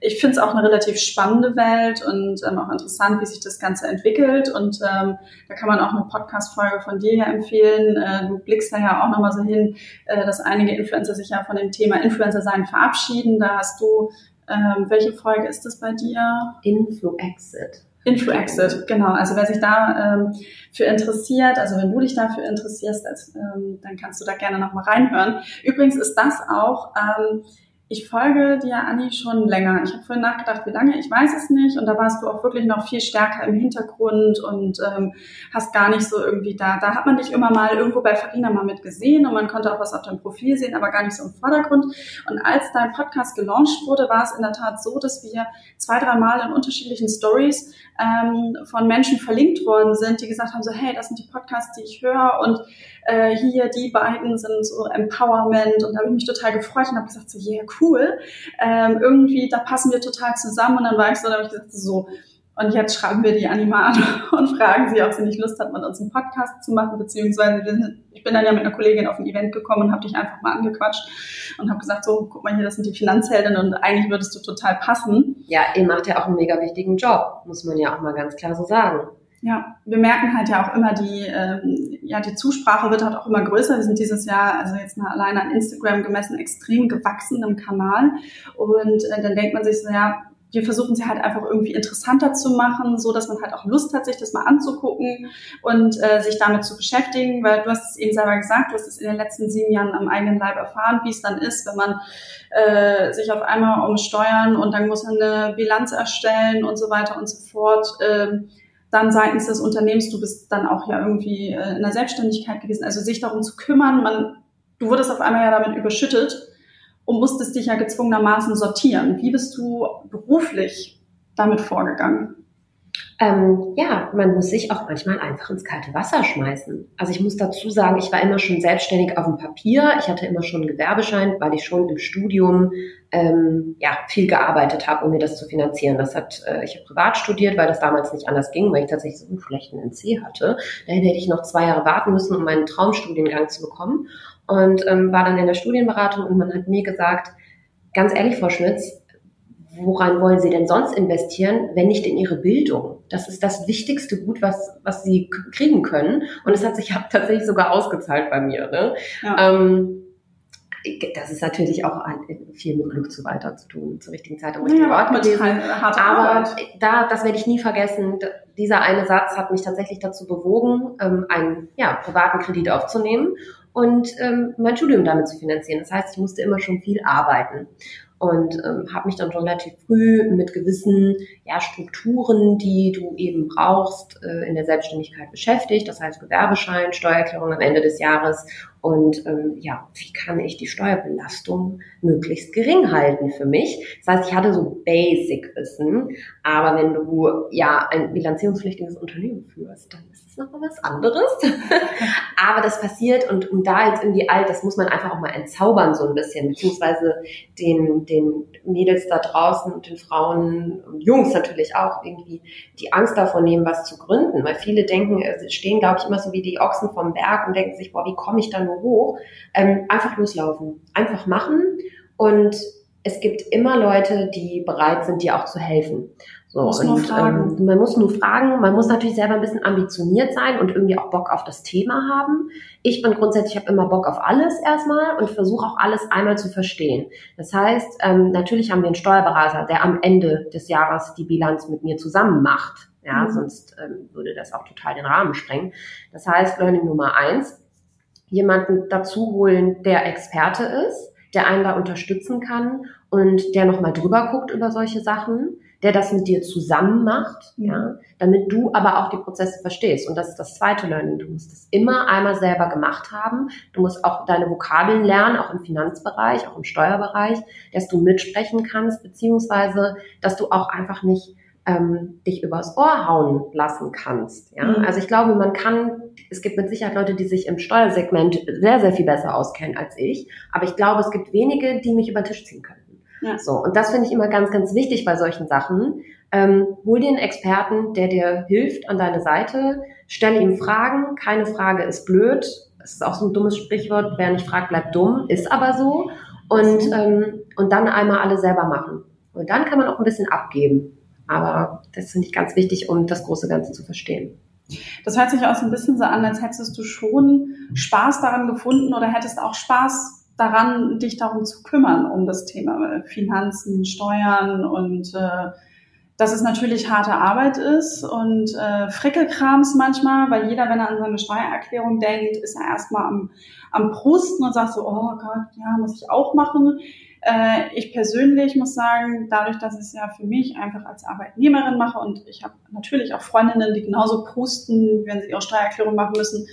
ich finde es auch eine relativ spannende Welt und ähm, auch interessant, wie sich das Ganze entwickelt. Und ähm, da kann man auch eine Podcast-Folge von dir ja empfehlen. Äh, du blickst da ja auch nochmal so hin, äh, dass einige Influencer sich ja von dem Thema Influencer-Sein verabschieden. Da hast du, ähm, welche Folge ist das bei dir? Influ-Exit. Info-Exit, genau. Also wer sich da ähm, für interessiert, also wenn du dich dafür interessierst, als, ähm, dann kannst du da gerne nochmal reinhören. Übrigens ist das auch ähm, ich folge dir, Anni, schon länger. Ich habe vorhin nachgedacht, wie lange, ich weiß es nicht. Und da warst du auch wirklich noch viel stärker im Hintergrund und ähm, hast gar nicht so irgendwie da. Da hat man dich immer mal irgendwo bei Farina mal mit gesehen und man konnte auch was auf deinem Profil sehen, aber gar nicht so im Vordergrund. Und als dein Podcast gelauncht wurde, war es in der Tat so, dass wir zwei, drei Mal in unterschiedlichen Stories ähm, von Menschen verlinkt worden sind, die gesagt haben, so, hey, das sind die Podcasts, die ich höre und äh, hier, die beiden sind so Empowerment und da habe ich mich total gefreut und habe gesagt, so, yeah, cool. Ähm, irgendwie, da passen wir total zusammen und dann war ich so, da habe ich gesagt, so, und jetzt schreiben wir die Anima an und fragen sie, ob sie nicht Lust hat, mit uns einen Podcast zu machen, beziehungsweise ich bin dann ja mit einer Kollegin auf ein Event gekommen und habe dich einfach mal angequatscht und habe gesagt, so, guck mal hier, das sind die Finanzheldinnen und eigentlich würdest du total passen. Ja, ihr macht ja auch einen mega wichtigen Job, muss man ja auch mal ganz klar so sagen. Ja, wir merken halt ja auch immer die, ähm, ja, die Zusprache wird halt auch immer größer. Wir sind dieses Jahr, also jetzt mal alleine an Instagram gemessen, extrem gewachsen im Kanal. Und äh, dann denkt man sich so, ja, wir versuchen sie halt einfach irgendwie interessanter zu machen, so dass man halt auch Lust hat, sich das mal anzugucken und äh, sich damit zu beschäftigen, weil du hast es eben selber gesagt, du hast es in den letzten sieben Jahren am eigenen Leib erfahren, wie es dann ist, wenn man äh, sich auf einmal umsteuern und dann muss man eine Bilanz erstellen und so weiter und so fort. Äh, dann seitens des Unternehmens, du bist dann auch ja irgendwie äh, in der Selbstständigkeit gewesen, also sich darum zu kümmern, man, du wurdest auf einmal ja damit überschüttet und musstest dich ja gezwungenermaßen sortieren. Wie bist du beruflich damit vorgegangen? Ähm, ja, man muss sich auch manchmal einfach ins kalte Wasser schmeißen. Also ich muss dazu sagen, ich war immer schon selbstständig auf dem Papier. Ich hatte immer schon einen Gewerbeschein, weil ich schon im Studium ähm, ja viel gearbeitet habe, um mir das zu finanzieren. Das hat äh, ich habe privat studiert, weil das damals nicht anders ging, weil ich tatsächlich so einen schlechten NC hatte. Dahin hätte ich noch zwei Jahre warten müssen, um meinen Traumstudiengang zu bekommen. Und ähm, war dann in der Studienberatung und man hat mir gesagt, ganz ehrlich, Frau Schmitz, woran wollen Sie denn sonst investieren, wenn nicht in Ihre Bildung? Das ist das wichtigste Gut, was, was Sie kriegen können. Und es hat sich tatsächlich sogar ausgezahlt bei mir. Ne? Ja. Ähm, das ist natürlich auch viel mit Glück zu weiter zu tun, zur richtigen Zeit am richtigen ja, Ort gewesen. Aber Arbeit. da, das werde ich nie vergessen. Dieser eine Satz hat mich tatsächlich dazu bewogen, ähm, einen ja, privaten Kredit aufzunehmen und ähm, mein Studium damit zu finanzieren. Das heißt, ich musste immer schon viel arbeiten und ähm, habe mich dann schon relativ früh mit gewissen ja, Strukturen, die du eben brauchst, äh, in der Selbstständigkeit beschäftigt. Das heißt Gewerbeschein, Steuererklärung am Ende des Jahres und ähm, ja, wie kann ich die Steuerbelastung möglichst gering halten für mich? Das heißt, ich hatte so Basic-Wissen, aber wenn du ja ein bilanzierungspflichtiges Unternehmen führst, dann ist es noch mal was anderes. aber das passiert und um da jetzt irgendwie alt, das muss man einfach auch mal entzaubern so ein bisschen, beziehungsweise den, den Mädels da draußen und den Frauen und Jungs natürlich auch irgendwie die Angst davor nehmen, was zu gründen, weil viele denken, sie stehen, glaube ich, immer so wie die Ochsen vom Berg und denken sich, boah, wie komme ich dann nur hoch. Ähm, einfach loslaufen, einfach machen und es gibt immer Leute, die bereit sind, dir auch zu helfen. So, muss und, ähm, man muss nur fragen, man muss natürlich selber ein bisschen ambitioniert sein und irgendwie auch Bock auf das Thema haben. Ich bin grundsätzlich, ich habe immer Bock auf alles erstmal und versuche auch alles einmal zu verstehen. Das heißt, ähm, natürlich haben wir einen Steuerberater, der am Ende des Jahres die Bilanz mit mir zusammen macht. Ja, mhm. sonst ähm, würde das auch total den Rahmen sprengen. Das heißt, Learning Nummer eins, jemanden dazu holen, der Experte ist, der einen da unterstützen kann und der nochmal drüber guckt über solche Sachen, der das mit dir zusammen macht, mhm. ja, damit du aber auch die Prozesse verstehst. Und das ist das zweite Learning. Du musst es immer einmal selber gemacht haben. Du musst auch deine Vokabeln lernen, auch im Finanzbereich, auch im Steuerbereich, dass du mitsprechen kannst, beziehungsweise, dass du auch einfach nicht ähm, dich übers Ohr hauen lassen kannst. Ja? Mhm. Also ich glaube, man kann, es gibt mit Sicherheit Leute, die sich im Steuersegment sehr, sehr viel besser auskennen als ich. Aber ich glaube, es gibt wenige, die mich über den Tisch ziehen können. Ja. So, und das finde ich immer ganz, ganz wichtig bei solchen Sachen. Ähm, hol dir einen Experten, der dir hilft an deine Seite, stelle ihm Fragen. Keine Frage ist blöd. Das ist auch so ein dummes Sprichwort. Wer nicht fragt, bleibt dumm. Ist aber so. Und, ähm, und dann einmal alle selber machen. Und dann kann man auch ein bisschen abgeben. Aber das finde ich ganz wichtig, um das große Ganze zu verstehen. Das hört sich auch so ein bisschen so an, als hättest du schon Spaß daran gefunden oder hättest auch Spaß daran, dich darum zu kümmern, um das Thema Finanzen, Steuern und äh, dass es natürlich harte Arbeit ist und äh, Frickelkrams manchmal, weil jeder, wenn er an seine Steuererklärung denkt, ist er erstmal am, am Prusten und sagt so, oh Gott, ja, muss ich auch machen. Äh, ich persönlich muss sagen, dadurch, dass ich es ja für mich einfach als Arbeitnehmerin mache und ich habe natürlich auch Freundinnen, die genauso prusten, wenn sie ihre Steuererklärung machen müssen,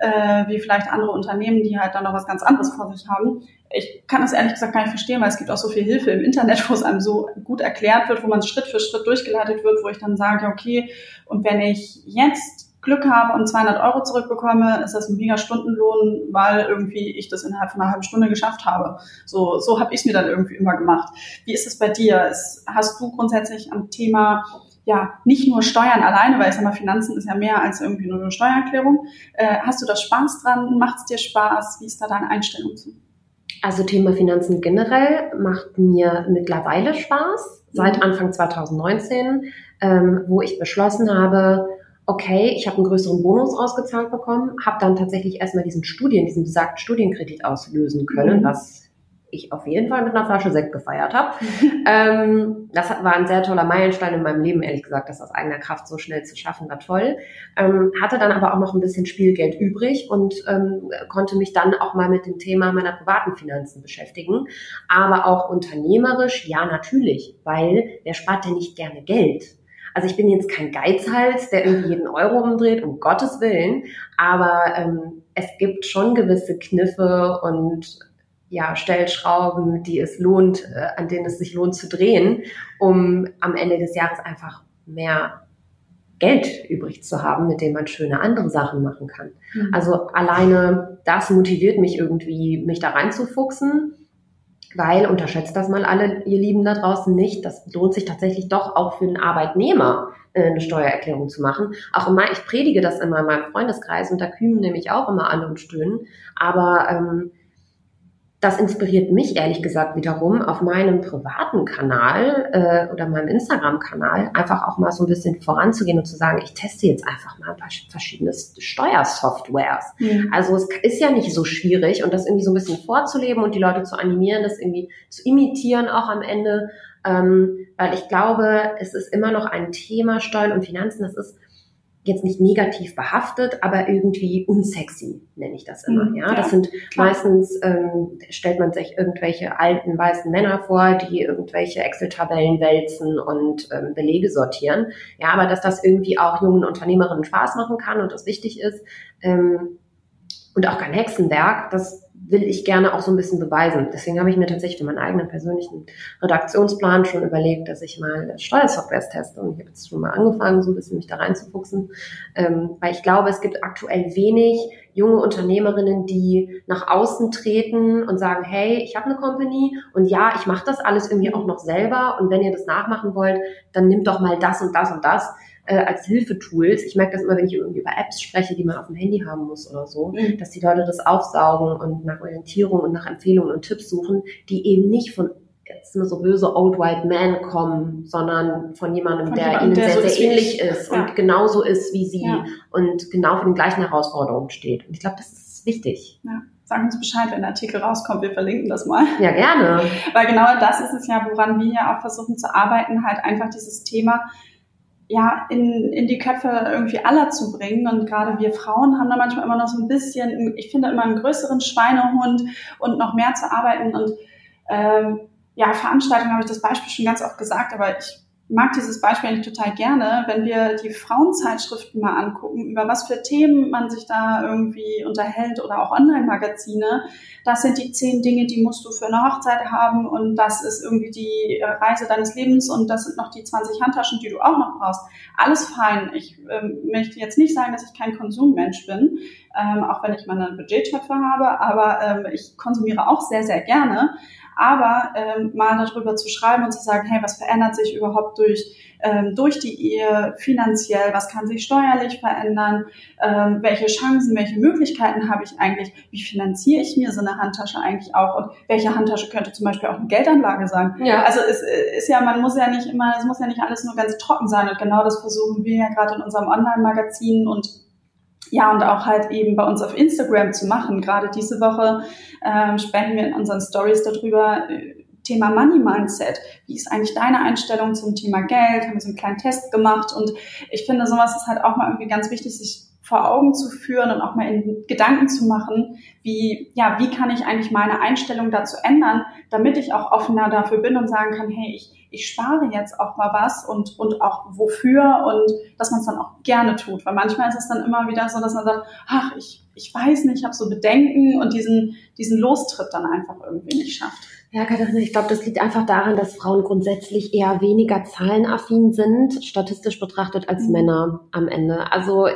äh, wie vielleicht andere Unternehmen, die halt dann noch was ganz anderes vor sich haben. Ich kann das ehrlich gesagt gar nicht verstehen, weil es gibt auch so viel Hilfe im Internet, wo es einem so gut erklärt wird, wo man Schritt für Schritt durchgeleitet wird, wo ich dann sage, okay, und wenn ich jetzt Glück habe und 200 Euro zurückbekomme, ist das ein mega Stundenlohn, weil irgendwie ich das innerhalb von einer halben Stunde geschafft habe. So, so habe ich es mir dann irgendwie immer gemacht. Wie ist es bei dir? Ist, hast du grundsätzlich am Thema ja, nicht nur Steuern alleine, weil ich sag mal, Finanzen ist ja mehr als irgendwie nur eine Steuererklärung. Äh, hast du da Spaß dran? Macht es dir Spaß? Wie ist da deine Einstellung zu? Also Thema Finanzen generell macht mir mittlerweile Spaß, seit mhm. Anfang 2019, ähm, wo ich beschlossen habe, okay, ich habe einen größeren Bonus ausgezahlt bekommen, habe dann tatsächlich erstmal diesen Studien, diesen besagten Studienkredit auslösen können, mhm. was ich auf jeden Fall mit einer Flasche Sekt gefeiert habe. ähm, das war ein sehr toller Meilenstein in meinem Leben, ehrlich gesagt, das aus eigener Kraft so schnell zu schaffen, war toll. Ähm, hatte dann aber auch noch ein bisschen Spielgeld übrig und ähm, konnte mich dann auch mal mit dem Thema meiner privaten Finanzen beschäftigen. Aber auch unternehmerisch, ja, natürlich, weil wer spart denn nicht gerne Geld? Also ich bin jetzt kein Geizhals, der irgendwie jeden Euro umdreht, um Gottes Willen, aber ähm, es gibt schon gewisse Kniffe und ja, Stellschrauben, die es lohnt, äh, an denen es sich lohnt zu drehen, um am Ende des Jahres einfach mehr Geld übrig zu haben, mit dem man schöne andere Sachen machen kann. Mhm. Also alleine das motiviert mich irgendwie, mich da reinzufuchsen, weil unterschätzt das mal alle, ihr Lieben da draußen nicht, das lohnt sich tatsächlich doch auch für einen Arbeitnehmer äh, eine Steuererklärung zu machen. Auch immer, ich predige das immer in meinem Freundeskreis und da kümen nämlich auch immer alle und stöhnen. Aber ähm, das inspiriert mich ehrlich gesagt wiederum auf meinem privaten Kanal äh, oder meinem Instagram-Kanal einfach auch mal so ein bisschen voranzugehen und zu sagen, ich teste jetzt einfach mal ein paar verschiedene Steuersoftwares. Mhm. Also es ist ja nicht so schwierig und das irgendwie so ein bisschen vorzuleben und die Leute zu animieren, das irgendwie zu imitieren auch am Ende, ähm, weil ich glaube, es ist immer noch ein Thema Steuern und Finanzen, das ist jetzt nicht negativ behaftet, aber irgendwie unsexy, nenne ich das immer. Mhm, ja, das sind klar. meistens, ähm, stellt man sich irgendwelche alten weißen Männer vor, die irgendwelche Excel-Tabellen wälzen und ähm, Belege sortieren. Ja, aber dass das irgendwie auch jungen Unternehmerinnen Spaß machen kann und das wichtig ist ähm, und auch kein Hexenwerk, das will ich gerne auch so ein bisschen beweisen. Deswegen habe ich mir tatsächlich für meinen eigenen persönlichen Redaktionsplan schon überlegt, dass ich mal Steuersoftwares teste. Und ich habe jetzt schon mal angefangen, so ein bisschen mich da reinzufuchsen, ähm, weil ich glaube, es gibt aktuell wenig junge Unternehmerinnen, die nach außen treten und sagen, hey, ich habe eine Company und ja, ich mache das alles irgendwie auch noch selber und wenn ihr das nachmachen wollt, dann nimmt doch mal das und das und das äh, als Hilfetools. Ich merke das immer, wenn ich irgendwie über Apps spreche, die man auf dem Handy haben muss oder so, mhm. dass die Leute das aufsaugen und nach Orientierung und nach Empfehlungen und Tipps suchen, die eben nicht von jetzt immer so böse Old White Man kommen, sondern von jemandem, von der jemandem, ihnen der sehr, so sehr ähnlich ist ja. und genauso ist wie sie ja. und genau für den gleichen Herausforderungen steht. Und ich glaube, das ist wichtig. Ja. Sag uns Bescheid, wenn der Artikel rauskommt. Wir verlinken das mal. Ja, gerne. Weil genau das ist es ja, woran wir ja auch versuchen zu arbeiten, halt einfach dieses Thema ja, in, in die Köpfe irgendwie aller zu bringen. Und gerade wir Frauen haben da manchmal immer noch so ein bisschen, ich finde immer einen größeren Schweinehund und noch mehr zu arbeiten. Und ähm, ja, Veranstaltungen habe ich das Beispiel schon ganz oft gesagt, aber ich mag dieses Beispiel eigentlich total gerne, wenn wir die Frauenzeitschriften mal angucken, über was für Themen man sich da irgendwie unterhält oder auch Online-Magazine. Das sind die zehn Dinge, die musst du für eine Hochzeit haben und das ist irgendwie die Reise deines Lebens und das sind noch die 20 Handtaschen, die du auch noch brauchst. Alles fein. Ich ähm, möchte jetzt nicht sagen, dass ich kein Konsummensch bin, ähm, auch wenn ich meine Budgettöpfe habe, aber ähm, ich konsumiere auch sehr, sehr gerne aber ähm, mal darüber zu schreiben und zu sagen, hey, was verändert sich überhaupt durch, ähm, durch die Ehe finanziell, was kann sich steuerlich verändern, ähm, welche Chancen, welche Möglichkeiten habe ich eigentlich, wie finanziere ich mir so eine Handtasche eigentlich auch? Und welche Handtasche könnte zum Beispiel auch eine Geldanlage sein. Ja. Also es ist ja, man muss ja nicht immer, es muss ja nicht alles nur ganz trocken sein. Und genau das versuchen wir ja gerade in unserem Online-Magazin und ja, und auch halt eben bei uns auf Instagram zu machen. Gerade diese Woche ähm, sprechen wir in unseren Stories darüber, äh, Thema Money Mindset. Wie ist eigentlich deine Einstellung zum Thema Geld? Haben wir so einen kleinen Test gemacht und ich finde, sowas ist halt auch mal irgendwie ganz wichtig, sich vor Augen zu führen und auch mal in Gedanken zu machen, wie, ja, wie kann ich eigentlich meine Einstellung dazu ändern, damit ich auch offener dafür bin und sagen kann, hey, ich, ich spare jetzt auch mal was und, und auch wofür und dass man es dann auch gerne tut. Weil manchmal ist es dann immer wieder so, dass man sagt, ach, ich, ich weiß nicht, ich habe so Bedenken und diesen, diesen Lostritt dann einfach irgendwie nicht schafft. Ja, Katharina, ich glaube, das liegt einfach daran, dass Frauen grundsätzlich eher weniger zahlenaffin sind, statistisch betrachtet, als mhm. Männer am Ende. Also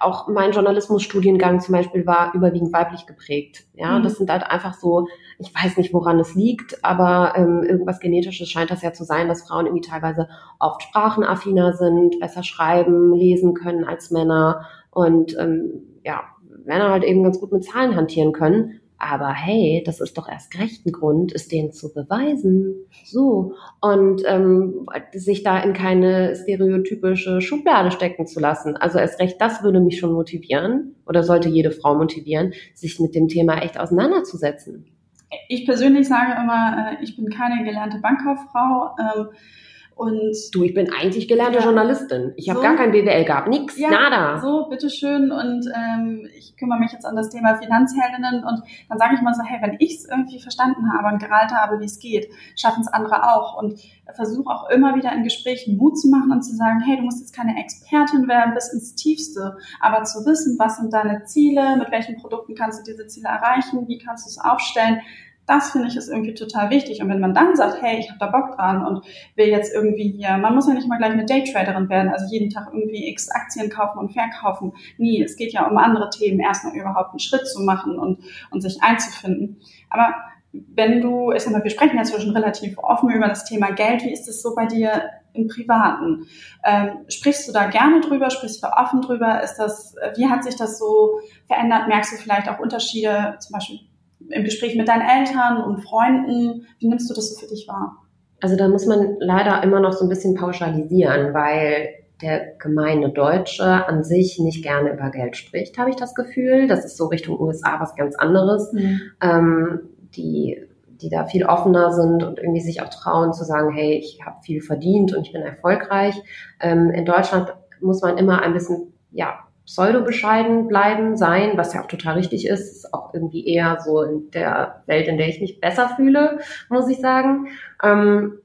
auch mein Journalismusstudiengang zum Beispiel war überwiegend weiblich geprägt. Ja, mhm. das sind halt einfach so, ich weiß nicht, woran es liegt, aber ähm, irgendwas Genetisches scheint das ja zu sein, dass Frauen irgendwie teilweise oft sprachenaffiner sind, besser schreiben, lesen können als Männer und ähm, ja, Männer halt eben ganz gut mit Zahlen hantieren können. Aber hey, das ist doch erst recht ein Grund, es denen zu beweisen. So. Und ähm, sich da in keine stereotypische Schublade stecken zu lassen. Also erst recht, das würde mich schon motivieren oder sollte jede Frau motivieren, sich mit dem Thema echt auseinanderzusetzen. Ich persönlich sage immer, äh, ich bin keine gelernte Bankkauffrau. Ähm, und du, ich bin eigentlich gelernte ja, Journalistin. Ich habe so, gar kein BWL gehabt, nix, ja, nada. So, bitteschön. Und ähm, ich kümmere mich jetzt an das Thema Finanzheldinnen und dann sage ich mal so, hey, wenn ich es irgendwie verstanden habe und gereilt habe, wie es geht, schaffen es andere auch. Und versuche auch immer wieder in Gesprächen Mut zu machen und zu sagen, hey, du musst jetzt keine Expertin werden bis ins Tiefste, aber zu wissen, was sind deine Ziele, mit welchen Produkten kannst du diese Ziele erreichen, wie kannst du es aufstellen, das finde ich ist irgendwie total wichtig. Und wenn man dann sagt, hey, ich habe da Bock dran und will jetzt irgendwie hier, man muss ja nicht mal gleich eine Daytraderin werden, also jeden Tag irgendwie x Aktien kaufen und verkaufen. Nie, es geht ja um andere Themen, erstmal überhaupt einen Schritt zu machen und, und sich einzufinden. Aber wenn du, ich sag mal, wir sprechen ja zwischen relativ offen über das Thema Geld, wie ist es so bei dir im Privaten? Ähm, sprichst du da gerne drüber? Sprichst du offen drüber? Ist das, wie hat sich das so verändert? Merkst du vielleicht auch Unterschiede, zum Beispiel im Gespräch mit deinen Eltern und Freunden? Wie nimmst du das so für dich wahr? Also da muss man leider immer noch so ein bisschen pauschalisieren, weil der gemeine Deutsche an sich nicht gerne über Geld spricht, habe ich das Gefühl. Das ist so Richtung USA was ganz anderes. Mhm. Ähm, die die da viel offener sind und irgendwie sich auch trauen zu sagen, hey, ich habe viel verdient und ich bin erfolgreich. Ähm, in Deutschland muss man immer ein bisschen ja pseudo-bescheiden bleiben, sein, was ja auch total richtig ist, ist auch irgendwie eher so in der Welt, in der ich mich besser fühle, muss ich sagen. Ähm,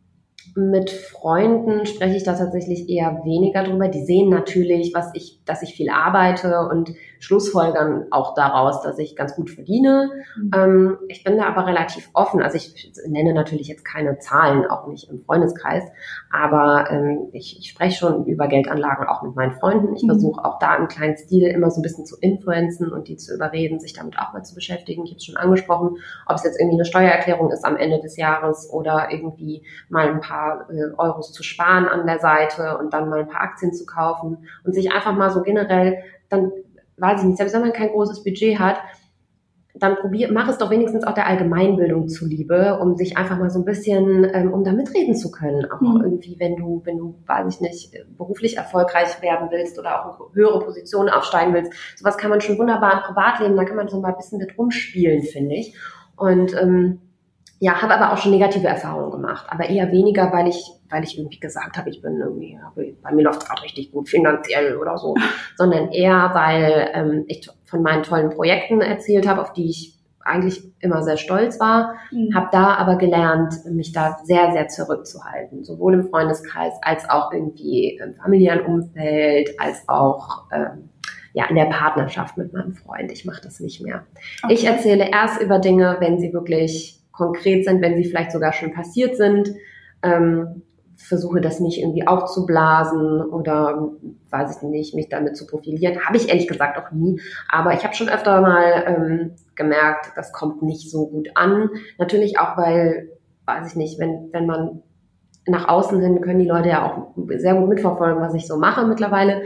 mit Freunden spreche ich da tatsächlich eher weniger drüber. Die sehen natürlich, was ich, dass ich viel arbeite und schlussfolgern auch daraus, dass ich ganz gut verdiene. Mhm. Ähm, ich bin da aber relativ offen. Also ich nenne natürlich jetzt keine Zahlen, auch nicht im Freundeskreis, aber ähm, ich, ich spreche schon über Geldanlagen auch mit meinen Freunden. Ich mhm. versuche auch da im kleinen Stil immer so ein bisschen zu influenzen und die zu überreden, sich damit auch mal zu beschäftigen. Ich habe es schon angesprochen, ob es jetzt irgendwie eine Steuererklärung ist am Ende des Jahres oder irgendwie mal ein paar äh, Euros zu sparen an der Seite und dann mal ein paar Aktien zu kaufen und sich einfach mal so generell dann weiß ich nicht, selbst wenn man kein großes Budget hat, dann probier, mach es doch wenigstens auch der Allgemeinbildung zuliebe, um sich einfach mal so ein bisschen, ähm, um da mitreden zu können. Auch mhm. irgendwie, wenn du, wenn du, weiß ich nicht, beruflich erfolgreich werden willst oder auch in höhere Positionen aufsteigen willst. Sowas kann man schon wunderbar im Privatleben, da kann man so mal ein bisschen mit rumspielen, finde ich. Und ähm, ja, habe aber auch schon negative Erfahrungen gemacht, aber eher weniger, weil ich, weil ich irgendwie gesagt habe, ich bin irgendwie, bei mir läuft es gerade richtig gut finanziell oder so, sondern eher, weil ähm, ich von meinen tollen Projekten erzählt habe, auf die ich eigentlich immer sehr stolz war, mhm. habe da aber gelernt, mich da sehr, sehr zurückzuhalten, sowohl im Freundeskreis als auch irgendwie im familiären Umfeld, als auch ähm, ja in der Partnerschaft mit meinem Freund. Ich mache das nicht mehr. Okay. Ich erzähle erst über Dinge, wenn sie wirklich konkret sind, wenn sie vielleicht sogar schon passiert sind. Ähm, versuche das nicht irgendwie aufzublasen oder weiß ich nicht, mich damit zu profilieren. Habe ich ehrlich gesagt auch nie. Aber ich habe schon öfter mal ähm, gemerkt, das kommt nicht so gut an. Natürlich auch, weil, weiß ich nicht, wenn, wenn man nach außen hin können die Leute ja auch sehr gut mitverfolgen, was ich so mache mittlerweile.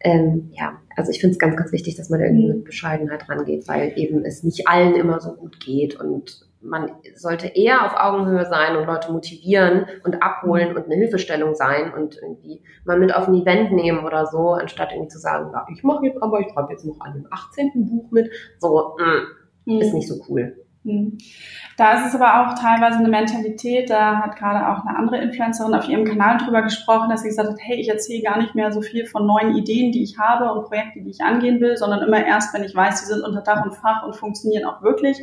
Ähm, ja, also ich finde es ganz, ganz wichtig, dass man irgendwie mit Bescheidenheit rangeht, weil eben es nicht allen immer so gut geht und man sollte eher auf Augenhöhe sein und Leute motivieren und abholen und eine Hilfestellung sein und irgendwie mal mit auf ein Event nehmen oder so, anstatt irgendwie zu sagen, ja, ich mache jetzt aber, ich schreibe jetzt noch an dem 18. Buch mit. So, mh, mm, mhm. ist nicht so cool. Mhm. Da ist es aber auch teilweise eine Mentalität, da hat gerade auch eine andere Influencerin auf ihrem Kanal drüber gesprochen, dass sie gesagt hat, hey, ich erzähle gar nicht mehr so viel von neuen Ideen, die ich habe und Projekte, die ich angehen will, sondern immer erst, wenn ich weiß, sie sind unter Dach und Fach und funktionieren auch wirklich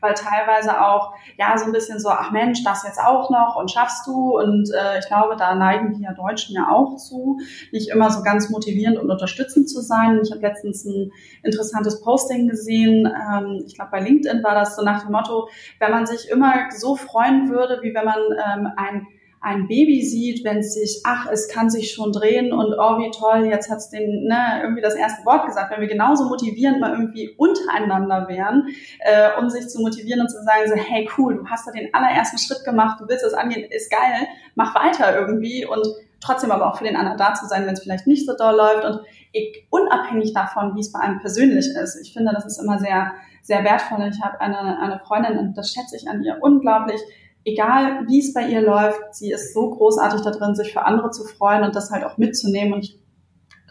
weil teilweise auch, ja, so ein bisschen so, ach Mensch, das jetzt auch noch und schaffst du. Und äh, ich glaube, da neigen wir Deutschen ja auch zu, nicht immer so ganz motivierend und unterstützend zu sein. Ich habe letztens ein interessantes Posting gesehen, ähm, ich glaube bei LinkedIn war das so nach dem Motto, wenn man sich immer so freuen würde, wie wenn man ähm, ein ein Baby sieht, wenn es sich, ach, es kann sich schon drehen und oh, wie toll, jetzt hat's den, ne, irgendwie das erste Wort gesagt. Wenn wir genauso motivierend mal irgendwie untereinander wären, äh, um sich zu motivieren und zu sagen, so, hey, cool, du hast da den allerersten Schritt gemacht, du willst das angehen, ist geil, mach weiter irgendwie und trotzdem aber auch für den anderen da zu sein, wenn es vielleicht nicht so doll läuft und ich, unabhängig davon, wie es bei einem persönlich ist. Ich finde, das ist immer sehr, sehr wertvoll. Ich habe eine, eine Freundin und das schätze ich an ihr unglaublich, egal wie es bei ihr läuft, sie ist so großartig da drin, sich für andere zu freuen und das halt auch mitzunehmen. Und ich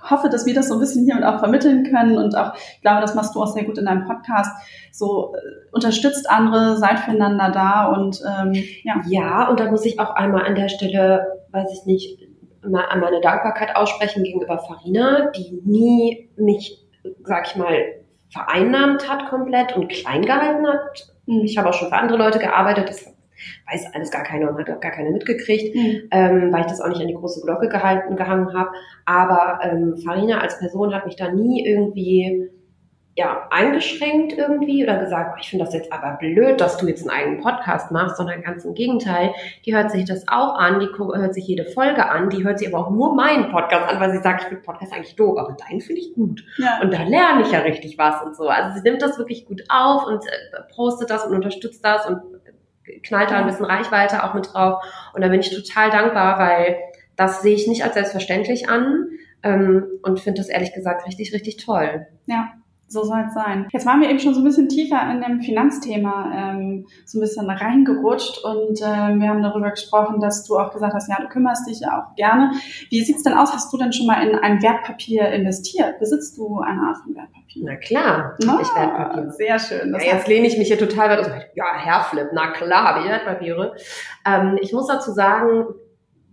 hoffe, dass wir das so ein bisschen hier und auch vermitteln können. Und auch, ich glaube, das machst du auch sehr gut in deinem Podcast. So äh, unterstützt andere, seid füreinander da und ähm, ja. Ja, und da muss ich auch einmal an der Stelle, weiß ich nicht, mal an meine Dankbarkeit aussprechen gegenüber Farina, die nie mich, sag ich mal, vereinnahmt hat komplett und klein gehalten hat. Mhm. Ich habe auch schon für andere Leute gearbeitet, das weiß alles gar keiner und hat gar keine mitgekriegt, mhm. ähm, weil ich das auch nicht an die große Glocke gehalten, gehangen habe. Aber ähm, Farina als Person hat mich da nie irgendwie ja, eingeschränkt irgendwie oder gesagt, oh, ich finde das jetzt aber blöd, dass du jetzt einen eigenen Podcast machst, sondern ganz im Gegenteil, die hört sich das auch an, die hört sich jede Folge an, die hört sich aber auch nur meinen Podcast an, weil sie sagt, ich finde Podcast eigentlich doof, aber deinen finde ich gut. Ja. Und da lerne ich ja richtig was und so. Also sie nimmt das wirklich gut auf und äh, postet das und unterstützt das und knallt da ein bisschen Reichweite auch mit drauf. Und da bin ich total dankbar, weil das sehe ich nicht als selbstverständlich an ähm, und finde das ehrlich gesagt richtig, richtig toll. Ja. So soll es sein. Jetzt waren wir eben schon so ein bisschen tiefer in dem Finanzthema ähm, so ein bisschen reingerutscht und äh, wir haben darüber gesprochen, dass du auch gesagt hast, ja, du kümmerst dich ja auch gerne. Wie sieht's denn aus? Hast du denn schon mal in ein Wertpapier investiert? Besitzt du eine Art von Wertpapier? Na klar, oh, ich Wertpapiere. Sehr schön. Ja, jetzt lehne ich mich hier total weit aus. Ja, Herrflip, na klar, habe ich Wertpapiere. Ähm, ich muss dazu sagen,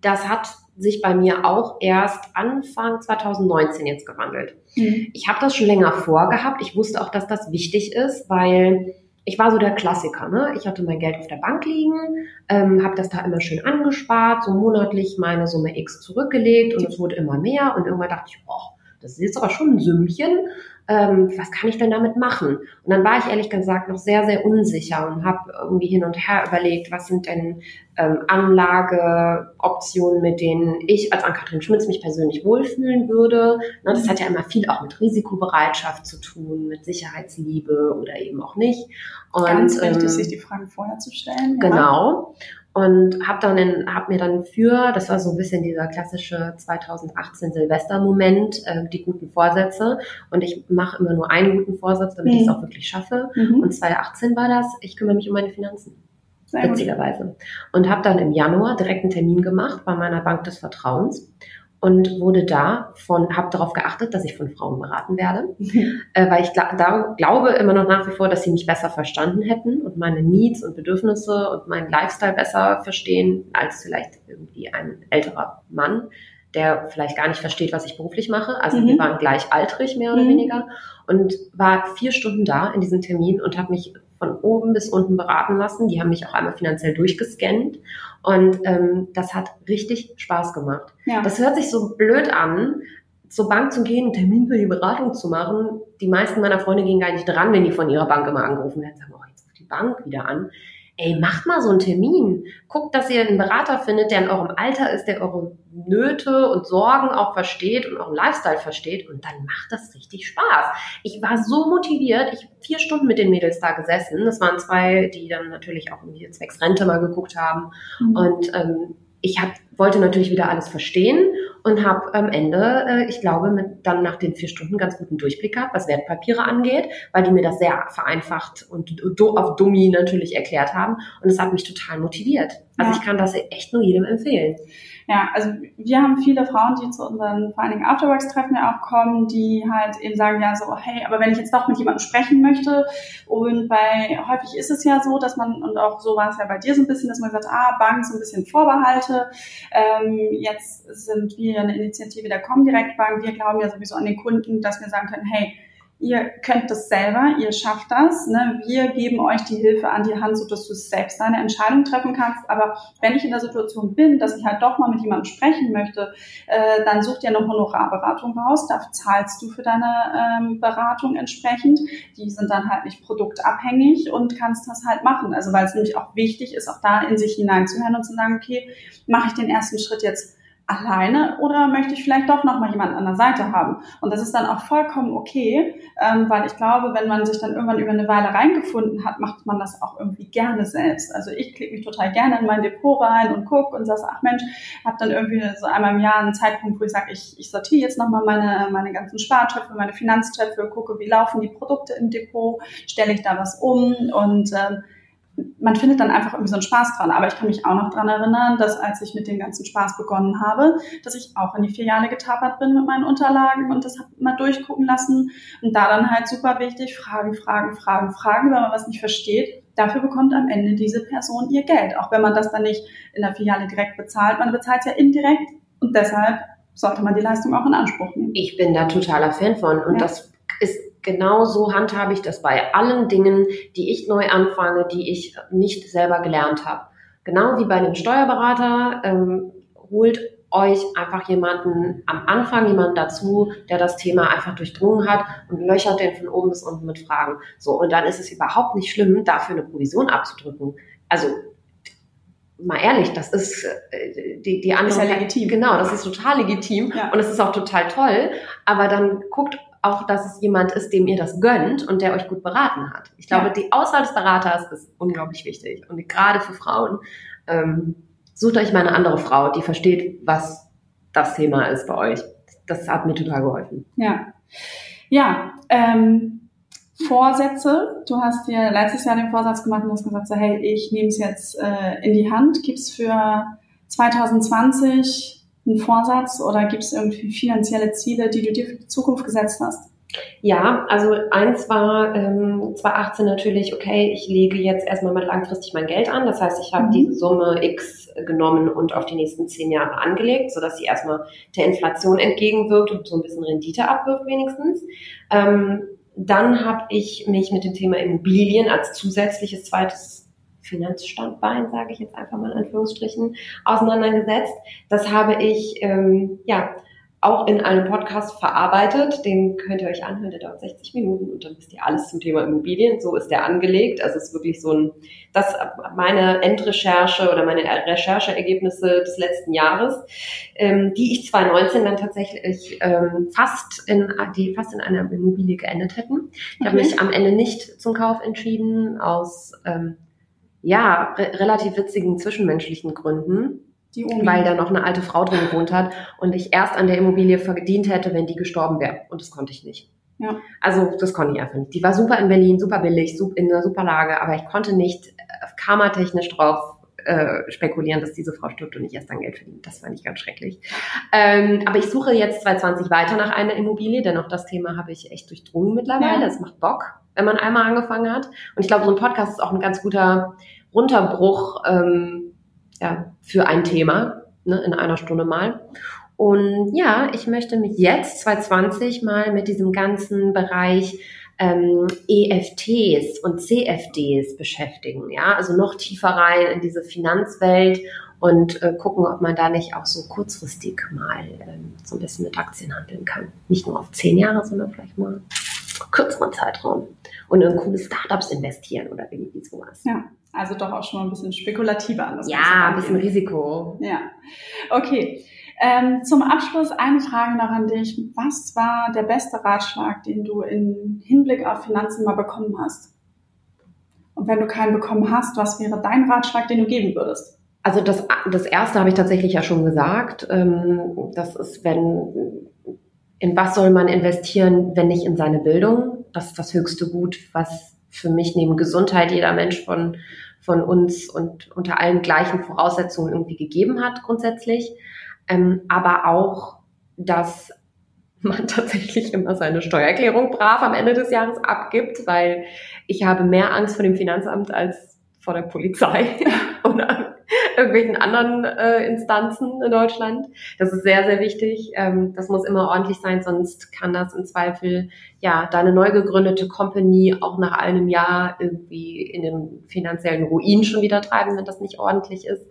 das hat sich bei mir auch erst Anfang 2019 jetzt gewandelt. Mhm. Ich habe das schon länger vorgehabt. Ich wusste auch, dass das wichtig ist, weil ich war so der Klassiker. Ne? Ich hatte mein Geld auf der Bank liegen, ähm, habe das da immer schön angespart, so monatlich meine Summe X zurückgelegt und es wurde immer mehr. Und irgendwann dachte ich, oh, das ist jetzt aber schon ein Sümmchen ähm, was kann ich denn damit machen? Und dann war ich ehrlich gesagt noch sehr, sehr unsicher und habe irgendwie hin und her überlegt, was sind denn ähm, Anlageoptionen, mit denen ich als Ann-Kathrin Schmitz mich persönlich wohlfühlen würde. Na, das hat ja immer viel auch mit Risikobereitschaft zu tun, mit Sicherheitsliebe oder eben auch nicht. Und, Ganz wichtig, ähm, sich die Fragen vorher zu stellen. Genau und habe dann in, hab mir dann für, das war so ein bisschen dieser klassische 2018 Silvester-Moment, äh, die guten Vorsätze. Und ich mache immer nur einen guten Vorsatz, damit mhm. ich es auch wirklich schaffe. Mhm. Und 2018 war das, ich kümmere mich um meine Finanzen. Sehr witzigerweise. Und habe dann im Januar direkt einen Termin gemacht bei meiner Bank des Vertrauens und wurde da von, habe darauf geachtet, dass ich von Frauen beraten werde, mhm. äh, weil ich da glaube immer noch nach wie vor, dass sie mich besser verstanden hätten und meine Needs und Bedürfnisse und meinen Lifestyle besser verstehen als vielleicht irgendwie ein älterer Mann, der vielleicht gar nicht versteht, was ich beruflich mache. Also mhm. wir waren gleichaltrig mehr oder mhm. weniger und war vier Stunden da in diesem Termin und habe mich von oben bis unten beraten lassen. Die haben mich auch einmal finanziell durchgescannt und ähm, das hat richtig Spaß gemacht. Ja. Das hört sich so blöd an, zur Bank zu gehen, einen Termin für die Beratung zu machen. Die meisten meiner Freunde gehen gar nicht dran, wenn die von ihrer Bank immer angerufen werden. Sagen, oh, jetzt ruft die Bank wieder an ey, macht mal so einen Termin. Guckt, dass ihr einen Berater findet, der in eurem Alter ist, der eure Nöte und Sorgen auch versteht und euren Lifestyle versteht und dann macht das richtig Spaß. Ich war so motiviert. Ich habe vier Stunden mit den Mädels da gesessen. Das waren zwei, die dann natürlich auch irgendwie zwecks Rente mal geguckt haben mhm. und ähm, ich hab, wollte natürlich wieder alles verstehen und habe am Ende, äh, ich glaube, mit, dann nach den vier Stunden ganz guten Durchblick gehabt, was Wertpapiere angeht, weil die mir das sehr vereinfacht und do, auf Dummy natürlich erklärt haben. Und es hat mich total motiviert. Also ja. ich kann das echt nur jedem empfehlen. Ja, also wir haben viele Frauen, die zu unseren vor allen Dingen Afterworks-Treffen ja auch kommen, die halt eben sagen, ja so, hey, aber wenn ich jetzt doch mit jemandem sprechen möchte und bei, häufig ist es ja so, dass man, und auch so war es ja bei dir so ein bisschen, dass man sagt, ah, Bank so ein bisschen Vorbehalte, ähm, jetzt sind wir eine Initiative der Comdirect Bank, wir glauben ja sowieso an den Kunden, dass wir sagen können, hey, ihr könnt das selber, ihr schafft das. Ne? Wir geben euch die Hilfe an die Hand, sodass du selbst deine Entscheidung treffen kannst. Aber wenn ich in der Situation bin, dass ich halt doch mal mit jemandem sprechen möchte, äh, dann such dir eine Honorarberatung raus. Da zahlst du für deine ähm, Beratung entsprechend. Die sind dann halt nicht produktabhängig und kannst das halt machen. Also weil es nämlich auch wichtig ist, auch da in sich hineinzuhören und zu sagen, okay, mache ich den ersten Schritt jetzt alleine oder möchte ich vielleicht doch noch mal jemanden an der Seite haben? Und das ist dann auch vollkommen okay, ähm, weil ich glaube, wenn man sich dann irgendwann über eine Weile reingefunden hat, macht man das auch irgendwie gerne selbst. Also ich klicke mich total gerne in mein Depot rein und gucke und sage, ach Mensch, habe dann irgendwie so einmal im Jahr einen Zeitpunkt, wo ich sage, ich, ich sortiere jetzt noch mal meine, meine ganzen Spartöpfe, meine Finanztöpfe, gucke, wie laufen die Produkte im Depot, stelle ich da was um und ähm, man findet dann einfach irgendwie so einen Spaß dran. Aber ich kann mich auch noch dran erinnern, dass als ich mit dem ganzen Spaß begonnen habe, dass ich auch in die Filiale getapert bin mit meinen Unterlagen und das habe mal durchgucken lassen. Und da dann halt super wichtig, Fragen, Fragen, Fragen, Fragen, wenn man was nicht versteht. Dafür bekommt am Ende diese Person ihr Geld. Auch wenn man das dann nicht in der Filiale direkt bezahlt. Man bezahlt es ja indirekt und deshalb sollte man die Leistung auch in Anspruch nehmen. Ich bin da totaler Fan von und ja. das ist genau so handhabe ich das bei allen Dingen, die ich neu anfange, die ich nicht selber gelernt habe. Genau wie bei einem Steuerberater, ähm, holt euch einfach jemanden am Anfang, jemanden dazu, der das Thema einfach durchdrungen hat und löchert den von oben bis unten mit Fragen. So, und dann ist es überhaupt nicht schlimm, dafür eine Provision abzudrücken. Also, mal ehrlich, das ist äh, die, die andere. Ist ja legitim. Genau, das ist total legitim ja. und es ist auch total toll. Aber dann guckt auch, dass es jemand ist, dem ihr das gönnt und der euch gut beraten hat. Ich glaube, ja. die Auswahl des Beraters ist unglaublich wichtig. Und gerade für Frauen, ähm, sucht euch mal eine andere Frau, die versteht, was das Thema ist bei euch. Das hat mir total geholfen. Ja. Ja, ähm, Vorsätze. Du hast dir letztes Jahr den Vorsatz gemacht und hast gesagt, so, hey, ich nehme es jetzt äh, in die Hand. Gibt's für 2020 einen Vorsatz oder gibt es irgendwie finanzielle Ziele, die du dir für die Zukunft gesetzt hast? Ja, also eins war ähm, 2018 natürlich, okay, ich lege jetzt erstmal mal langfristig mein Geld an. Das heißt, ich habe mhm. diese Summe X genommen und auf die nächsten zehn Jahre angelegt, sodass sie erstmal der Inflation entgegenwirkt und so ein bisschen Rendite abwirft wenigstens. Ähm, dann habe ich mich mit dem Thema Immobilien als zusätzliches zweites Finanzstandbein, sage ich jetzt einfach mal in Anführungsstrichen, auseinandergesetzt. Das habe ich ähm, ja auch in einem Podcast verarbeitet. Den könnt ihr euch anhören, der dauert 60 Minuten und dann wisst ihr alles zum Thema Immobilien. So ist der angelegt. Also es ist wirklich so ein, das meine Endrecherche oder meine Rechercheergebnisse des letzten Jahres, ähm, die ich 2019 dann tatsächlich ähm, fast in die fast in einer Immobilie geendet hätten. Ich okay. habe mich am Ende nicht zum Kauf entschieden aus ähm, ja, re relativ witzigen zwischenmenschlichen Gründen. weil da noch eine alte Frau drin gewohnt hat und ich erst an der Immobilie verdient hätte, wenn die gestorben wäre. Und das konnte ich nicht. Ja. Also das konnte ich einfach nicht. Die war super in Berlin, super billig, in einer super Lage, aber ich konnte nicht äh, karmatechnisch drauf äh, spekulieren, dass diese Frau stirbt und ich erst dann Geld verdient. Das fand ich ganz schrecklich. Ähm, aber ich suche jetzt 2020 weiter nach einer Immobilie, denn auch das Thema habe ich echt durchdrungen mittlerweile. Ja. Das macht Bock, wenn man einmal angefangen hat. Und ich glaube, so ein Podcast ist auch ein ganz guter Runterbruch ähm, ja, für ein Thema ne, in einer Stunde mal. Und ja, ich möchte mich jetzt 2020 mal mit diesem ganzen Bereich ähm, EFTs und CFDs beschäftigen, ja, also noch tiefer rein in diese Finanzwelt und äh, gucken, ob man da nicht auch so kurzfristig mal ähm, so ein bisschen mit Aktien handeln kann. Nicht nur auf zehn Jahre, sondern vielleicht mal kürzeren Zeitraum und in coole Startups investieren oder irgendwie sowas. Ja, also doch auch schon mal ein bisschen spekulativer an das Ja, ein bisschen Risiko. Ja, okay. Ähm, zum Abschluss eine Frage noch an dich. Was war der beste Ratschlag, den du im Hinblick auf Finanzen mal bekommen hast? Und wenn du keinen bekommen hast, was wäre dein Ratschlag, den du geben würdest? Also das, das erste habe ich tatsächlich ja schon gesagt. Ähm, das ist, wenn, in was soll man investieren, wenn nicht in seine Bildung? Das ist das höchste Gut, was für mich neben Gesundheit jeder Mensch von, von uns und unter allen gleichen Voraussetzungen irgendwie gegeben hat, grundsätzlich. Ähm, aber auch, dass man tatsächlich immer seine Steuererklärung brav am Ende des Jahres abgibt, weil ich habe mehr Angst vor dem Finanzamt als vor der Polizei oder irgendwelchen anderen äh, Instanzen in Deutschland. Das ist sehr, sehr wichtig. Ähm, das muss immer ordentlich sein, sonst kann das im Zweifel ja deine neu gegründete Company auch nach einem Jahr irgendwie in den finanziellen Ruin schon wieder treiben, wenn das nicht ordentlich ist.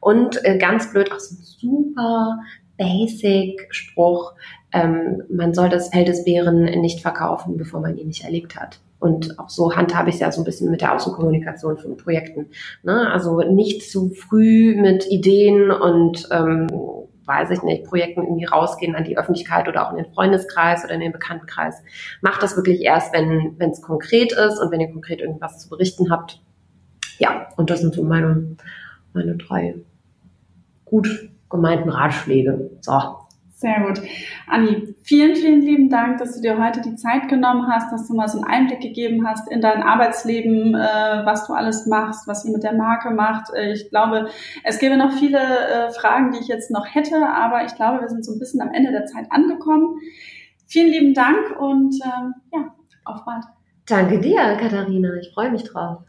Und äh, ganz blöd, auch so ein super Basic-Spruch, ähm, man soll das Feld des Bären nicht verkaufen, bevor man ihn nicht erlegt hat. Und auch so handhabe ich es ja so ein bisschen mit der Außenkommunikation von Projekten. Ne? Also nicht zu früh mit Ideen und ähm, weiß ich nicht, Projekten irgendwie rausgehen an die Öffentlichkeit oder auch in den Freundeskreis oder in den Bekanntenkreis. Macht das wirklich erst, wenn es konkret ist und wenn ihr konkret irgendwas zu berichten habt. Ja, und das sind so meine, meine drei gut gemeinten Ratschläge. So, sehr gut. Anni, vielen, vielen lieben Dank, dass du dir heute die Zeit genommen hast, dass du mal so einen Einblick gegeben hast in dein Arbeitsleben, äh, was du alles machst, was ihr mit der Marke macht. Äh, ich glaube, es gäbe noch viele äh, Fragen, die ich jetzt noch hätte, aber ich glaube, wir sind so ein bisschen am Ende der Zeit angekommen. Vielen lieben Dank und ähm, ja, auf bald. Danke dir, Katharina. Ich freue mich drauf.